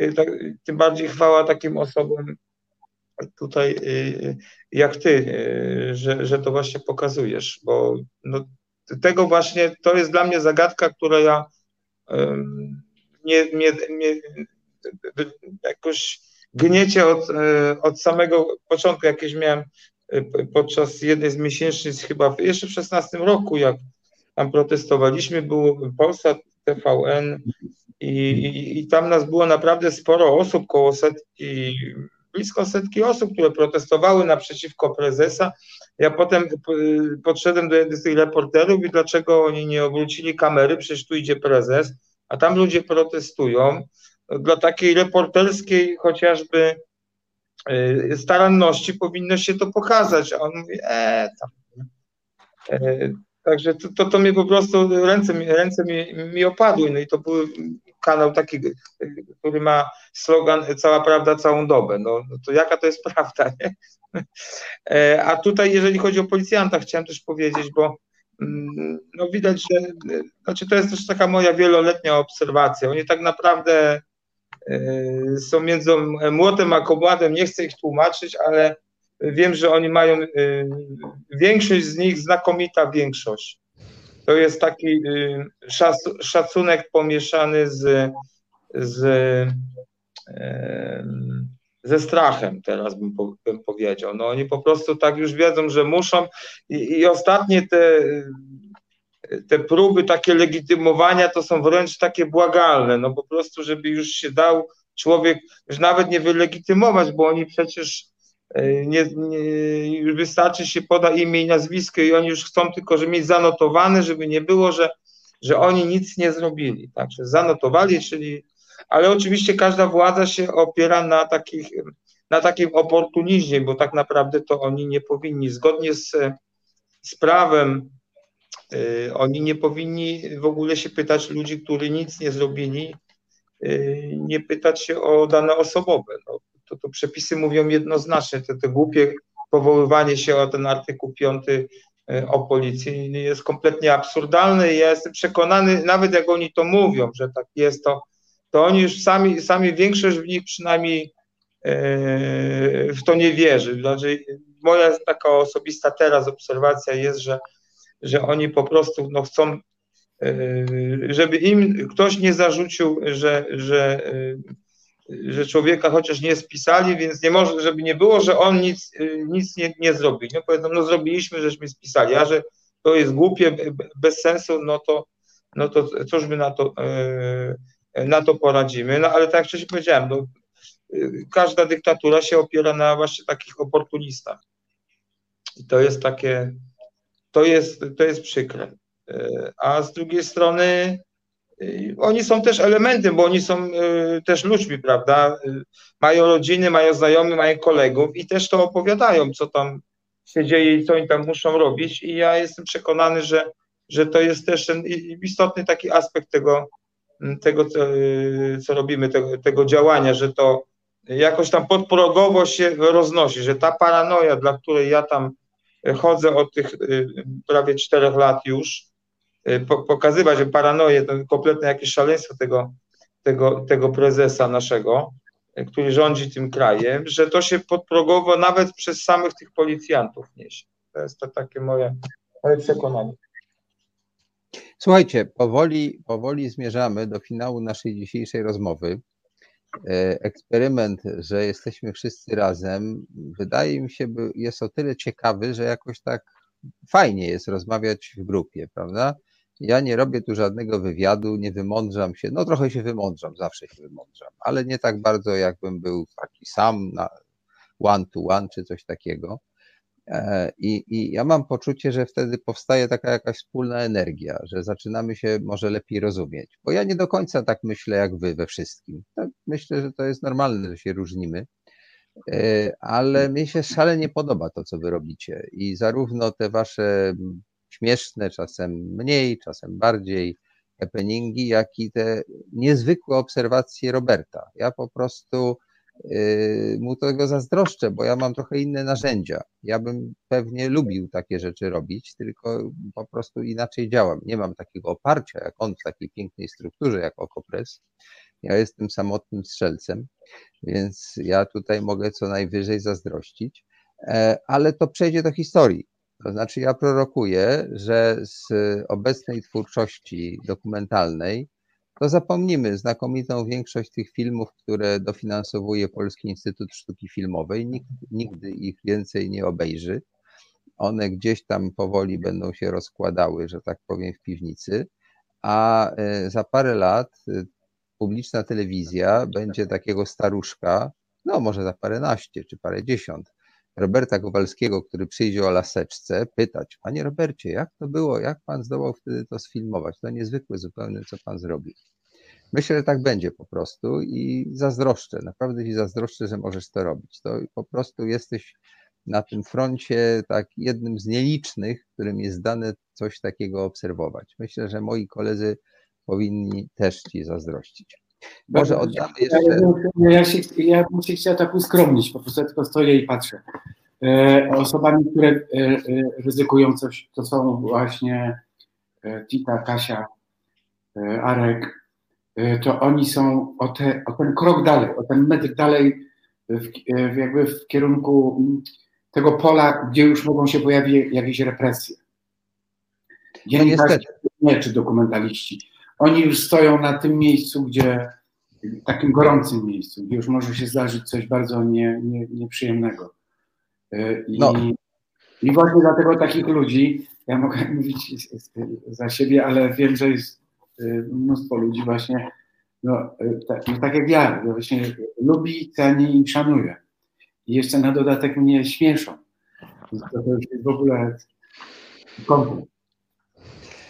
Y, tak- Tym bardziej chwała takim osobom tutaj y, jak ty, y, że, że to właśnie pokazujesz, bo no, tego właśnie, to jest dla mnie zagadka, która ja nie, jakoś gniecie od, od samego początku, jakieś miałem podczas jednej z miesięcznic, chyba jeszcze w 16 roku, jak tam protestowaliśmy, był Polsat TVN i, i, i tam nas było naprawdę sporo osób, koło setki, blisko setki osób, które protestowały naprzeciwko prezesa. Ja potem podszedłem do jednych z tych reporterów i dlaczego oni nie obrócili kamery, przecież tu idzie prezes, a tam ludzie protestują. Dla takiej reporterskiej chociażby y, staranności powinno się to pokazać, a on mówi, e, tam. E, także to, to, to mnie po prostu, ręce, ręce mi, mi opadły, no i to był kanał taki, który ma slogan cała prawda całą dobę, no, no to jaka to jest prawda, nie? E, a tutaj, jeżeli chodzi o policjanta, chciałem też powiedzieć, bo mm, no widać, że znaczy to jest też taka moja wieloletnia obserwacja. Oni tak naprawdę są między młotem a kołbatem, nie chcę ich tłumaczyć, ale wiem, że oni mają, e, większość z nich, znakomita większość. To jest taki szacunek pomieszany z, z ze strachem, teraz bym, bym, powiedział. No oni po prostu tak już wiedzą, że muszą i, i ostatnie te, te próby takie legitymowania to są wręcz takie błagalne, no po prostu, żeby już się dał człowiek już nawet nie wylegitymować, bo oni przecież e, nie, nie, wystarczy się poda imię i nazwisko i oni już chcą tylko, żeby mieć zanotowane, żeby nie było, że, że oni nic nie zrobili. Także zanotowali, czyli ale oczywiście każda władza się opiera na, takich, na takim oportunizmie, bo tak naprawdę to oni nie powinni, zgodnie z, z prawem, oni nie powinni w ogóle się pytać ludzi, którzy nic nie zrobili, y, nie pytać się o dane osobowe. No, to, to przepisy mówią jednoznacznie, to, to głupie powoływanie się o ten artykuł 5 y, o policji jest kompletnie absurdalne i ja jestem przekonany, nawet jak oni to mówią, że tak jest, to to oni już sami, sami większość w nich przynajmniej w to nie wierzy. Znaczy, moja taka osobista teraz obserwacja jest, że, że oni po prostu no, chcą, e, żeby im ktoś nie zarzucił, że, że, e, że człowieka chociaż nie spisali, więc nie może, żeby nie było, że on nic, nic nie, nie zrobił. No powiedzą, no zrobiliśmy, żeśmy spisali, a że to jest głupie, bez sensu, no to, no to cóż by na to na to poradzimy. No ale tak jak wcześniej powiedziałem, no, każda dyktatura się opiera na właśnie takich oportunistach. I to jest takie, to jest, to jest przykre. A z drugiej strony oni są też elementem, bo oni są też ludźmi, prawda? Mają rodziny, mają znajomych, mają kolegów i też to opowiadają, co tam się dzieje i co oni tam muszą robić. I ja jestem przekonany, że, że to jest też ten istotny taki aspekt tego, tego, co, co robimy, tego, tego działania, że to jakoś tam podprogowo się roznosi, że ta paranoja, dla której ja tam chodzę od tych y, prawie czterech lat już, y, pokazywać, paranoję to kompletne jakieś szaleństwo tego, tego, tego prezesa naszego, y, który rządzi tym krajem, że to się podprogowo nawet przez samych tych policjantów niesie. To jest to takie moje, moje przekonanie. Słuchajcie, powoli, powoli zmierzamy do finału naszej dzisiejszej rozmowy. E, eksperyment, że jesteśmy wszyscy razem, wydaje mi się, jest o tyle ciekawy, że jakoś tak fajnie jest rozmawiać w grupie, prawda? Ja nie robię tu żadnego wywiadu, nie wymądrzam się, no trochę się wymądrzam, zawsze się wymądrzam, ale nie tak bardzo, jakbym był taki sam na one to one czy coś takiego. E, I, I ja mam poczucie, że wtedy powstaje taka jakaś wspólna energia, że zaczynamy się może lepiej rozumieć. Bo ja nie do końca tak myślę jak wy we wszystkim. Tak myślę, że to jest normalne, że się różnimy, e, ale mi się szalenie podoba to, co wy robicie. I zarówno te wasze śmieszne, czasem mniej, czasem bardziej happeningi, jak i te niezwykłe obserwacje Roberta. Ja po prostu mu tego zazdroszczę, bo ja mam trochę inne narzędzia. Ja bym pewnie lubił takie rzeczy robić, tylko po prostu inaczej działam. Nie mam takiego oparcia jak on w takiej pięknej strukturze jak Okopres. Ja jestem samotnym strzelcem, więc ja tutaj mogę co najwyżej zazdrościć, e, ale to przejdzie do historii. To znaczy, ja prorokuję, że z obecnej twórczości dokumentalnej to zapomnimy znakomitą większość tych filmów, które dofinansowuje Polski Instytut Sztuki Filmowej. Nikt nigdy ich więcej nie obejrzy. One gdzieś tam powoli będą się rozkładały, że tak powiem, w piwnicy, a e, za parę lat e, publiczna telewizja będzie takiego staruszka, no może za paręnaście czy parę dziesiąt, Roberta Kowalskiego, który przyjdzie o laseczce, pytać, panie Robercie, jak to było, jak pan zdołał wtedy to sfilmować? To niezwykłe zupełnie, co pan zrobił. Myślę, że tak będzie po prostu i zazdroszczę, naprawdę ci zazdroszczę, że możesz to robić. To po prostu jesteś na tym froncie tak jednym z nielicznych, którym jest dane coś takiego obserwować. Myślę, że moi koledzy powinni też ci zazdrościć. Może oddamy jeszcze... Ja, się, ja bym się chciał tak uskromnić, po prostu tylko stoję i patrzę. E, osobami, które e, e, ryzykują coś, to są właśnie Tita, Kasia, Arek, to oni są o, te, o ten krok dalej, o ten metr dalej w, jakby w kierunku tego pola, gdzie już mogą się pojawić jakieś represje. Dziennikarze nie, czy dokumentaliści. Oni już stoją na tym miejscu, gdzie takim gorącym miejscu, gdzie już może się zdarzyć coś bardzo nie, nie, nieprzyjemnego. I, no. I właśnie dlatego takich ludzi, ja mogę mówić za siebie, ale wiem, że jest mnóstwo ludzi właśnie, no, tak, no tak jak ja, właśnie lubi, ceni i szanuje. I jeszcze na dodatek mnie śmieszą. To już jest w ogóle komplet.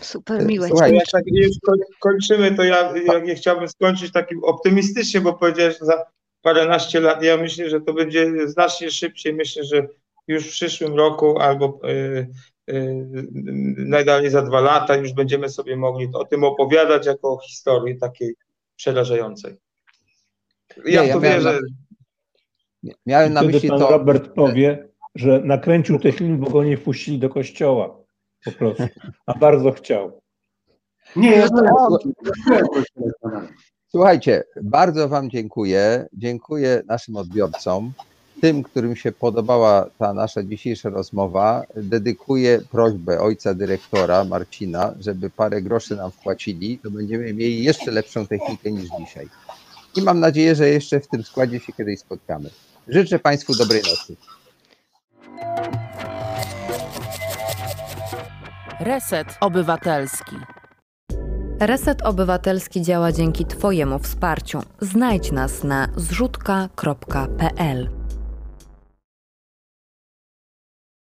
Super miłe. Słuchaj, jak tak już kończymy, to ja, ja nie chciałbym skończyć takim optymistycznie, bo powiedziałeś, że za paręnaście lat, ja myślę, że to będzie znacznie szybciej. Myślę, że już w przyszłym roku albo yy, yy, najdalej za dwa lata już będziemy sobie mogli o tym opowiadać jako o historii takiej przerażającej. Ja, ja to wierzę. Miałem na myśli pan to. Robert powie, że nakręcił ten film, bo go nie wpuścili do kościoła. Po prostu. A bardzo chciał. Nie, Słuchajcie, bardzo Wam dziękuję. Dziękuję naszym odbiorcom. Tym, którym się podobała ta nasza dzisiejsza rozmowa, dedykuję prośbę ojca dyrektora Marcina, żeby parę groszy nam wpłacili, to będziemy mieli jeszcze lepszą technikę niż dzisiaj. I mam nadzieję, że jeszcze w tym składzie się kiedyś spotkamy. Życzę Państwu dobrej nocy. Reset Obywatelski. Reset Obywatelski działa dzięki Twojemu wsparciu. Znajdź nas na zrzutka.pl.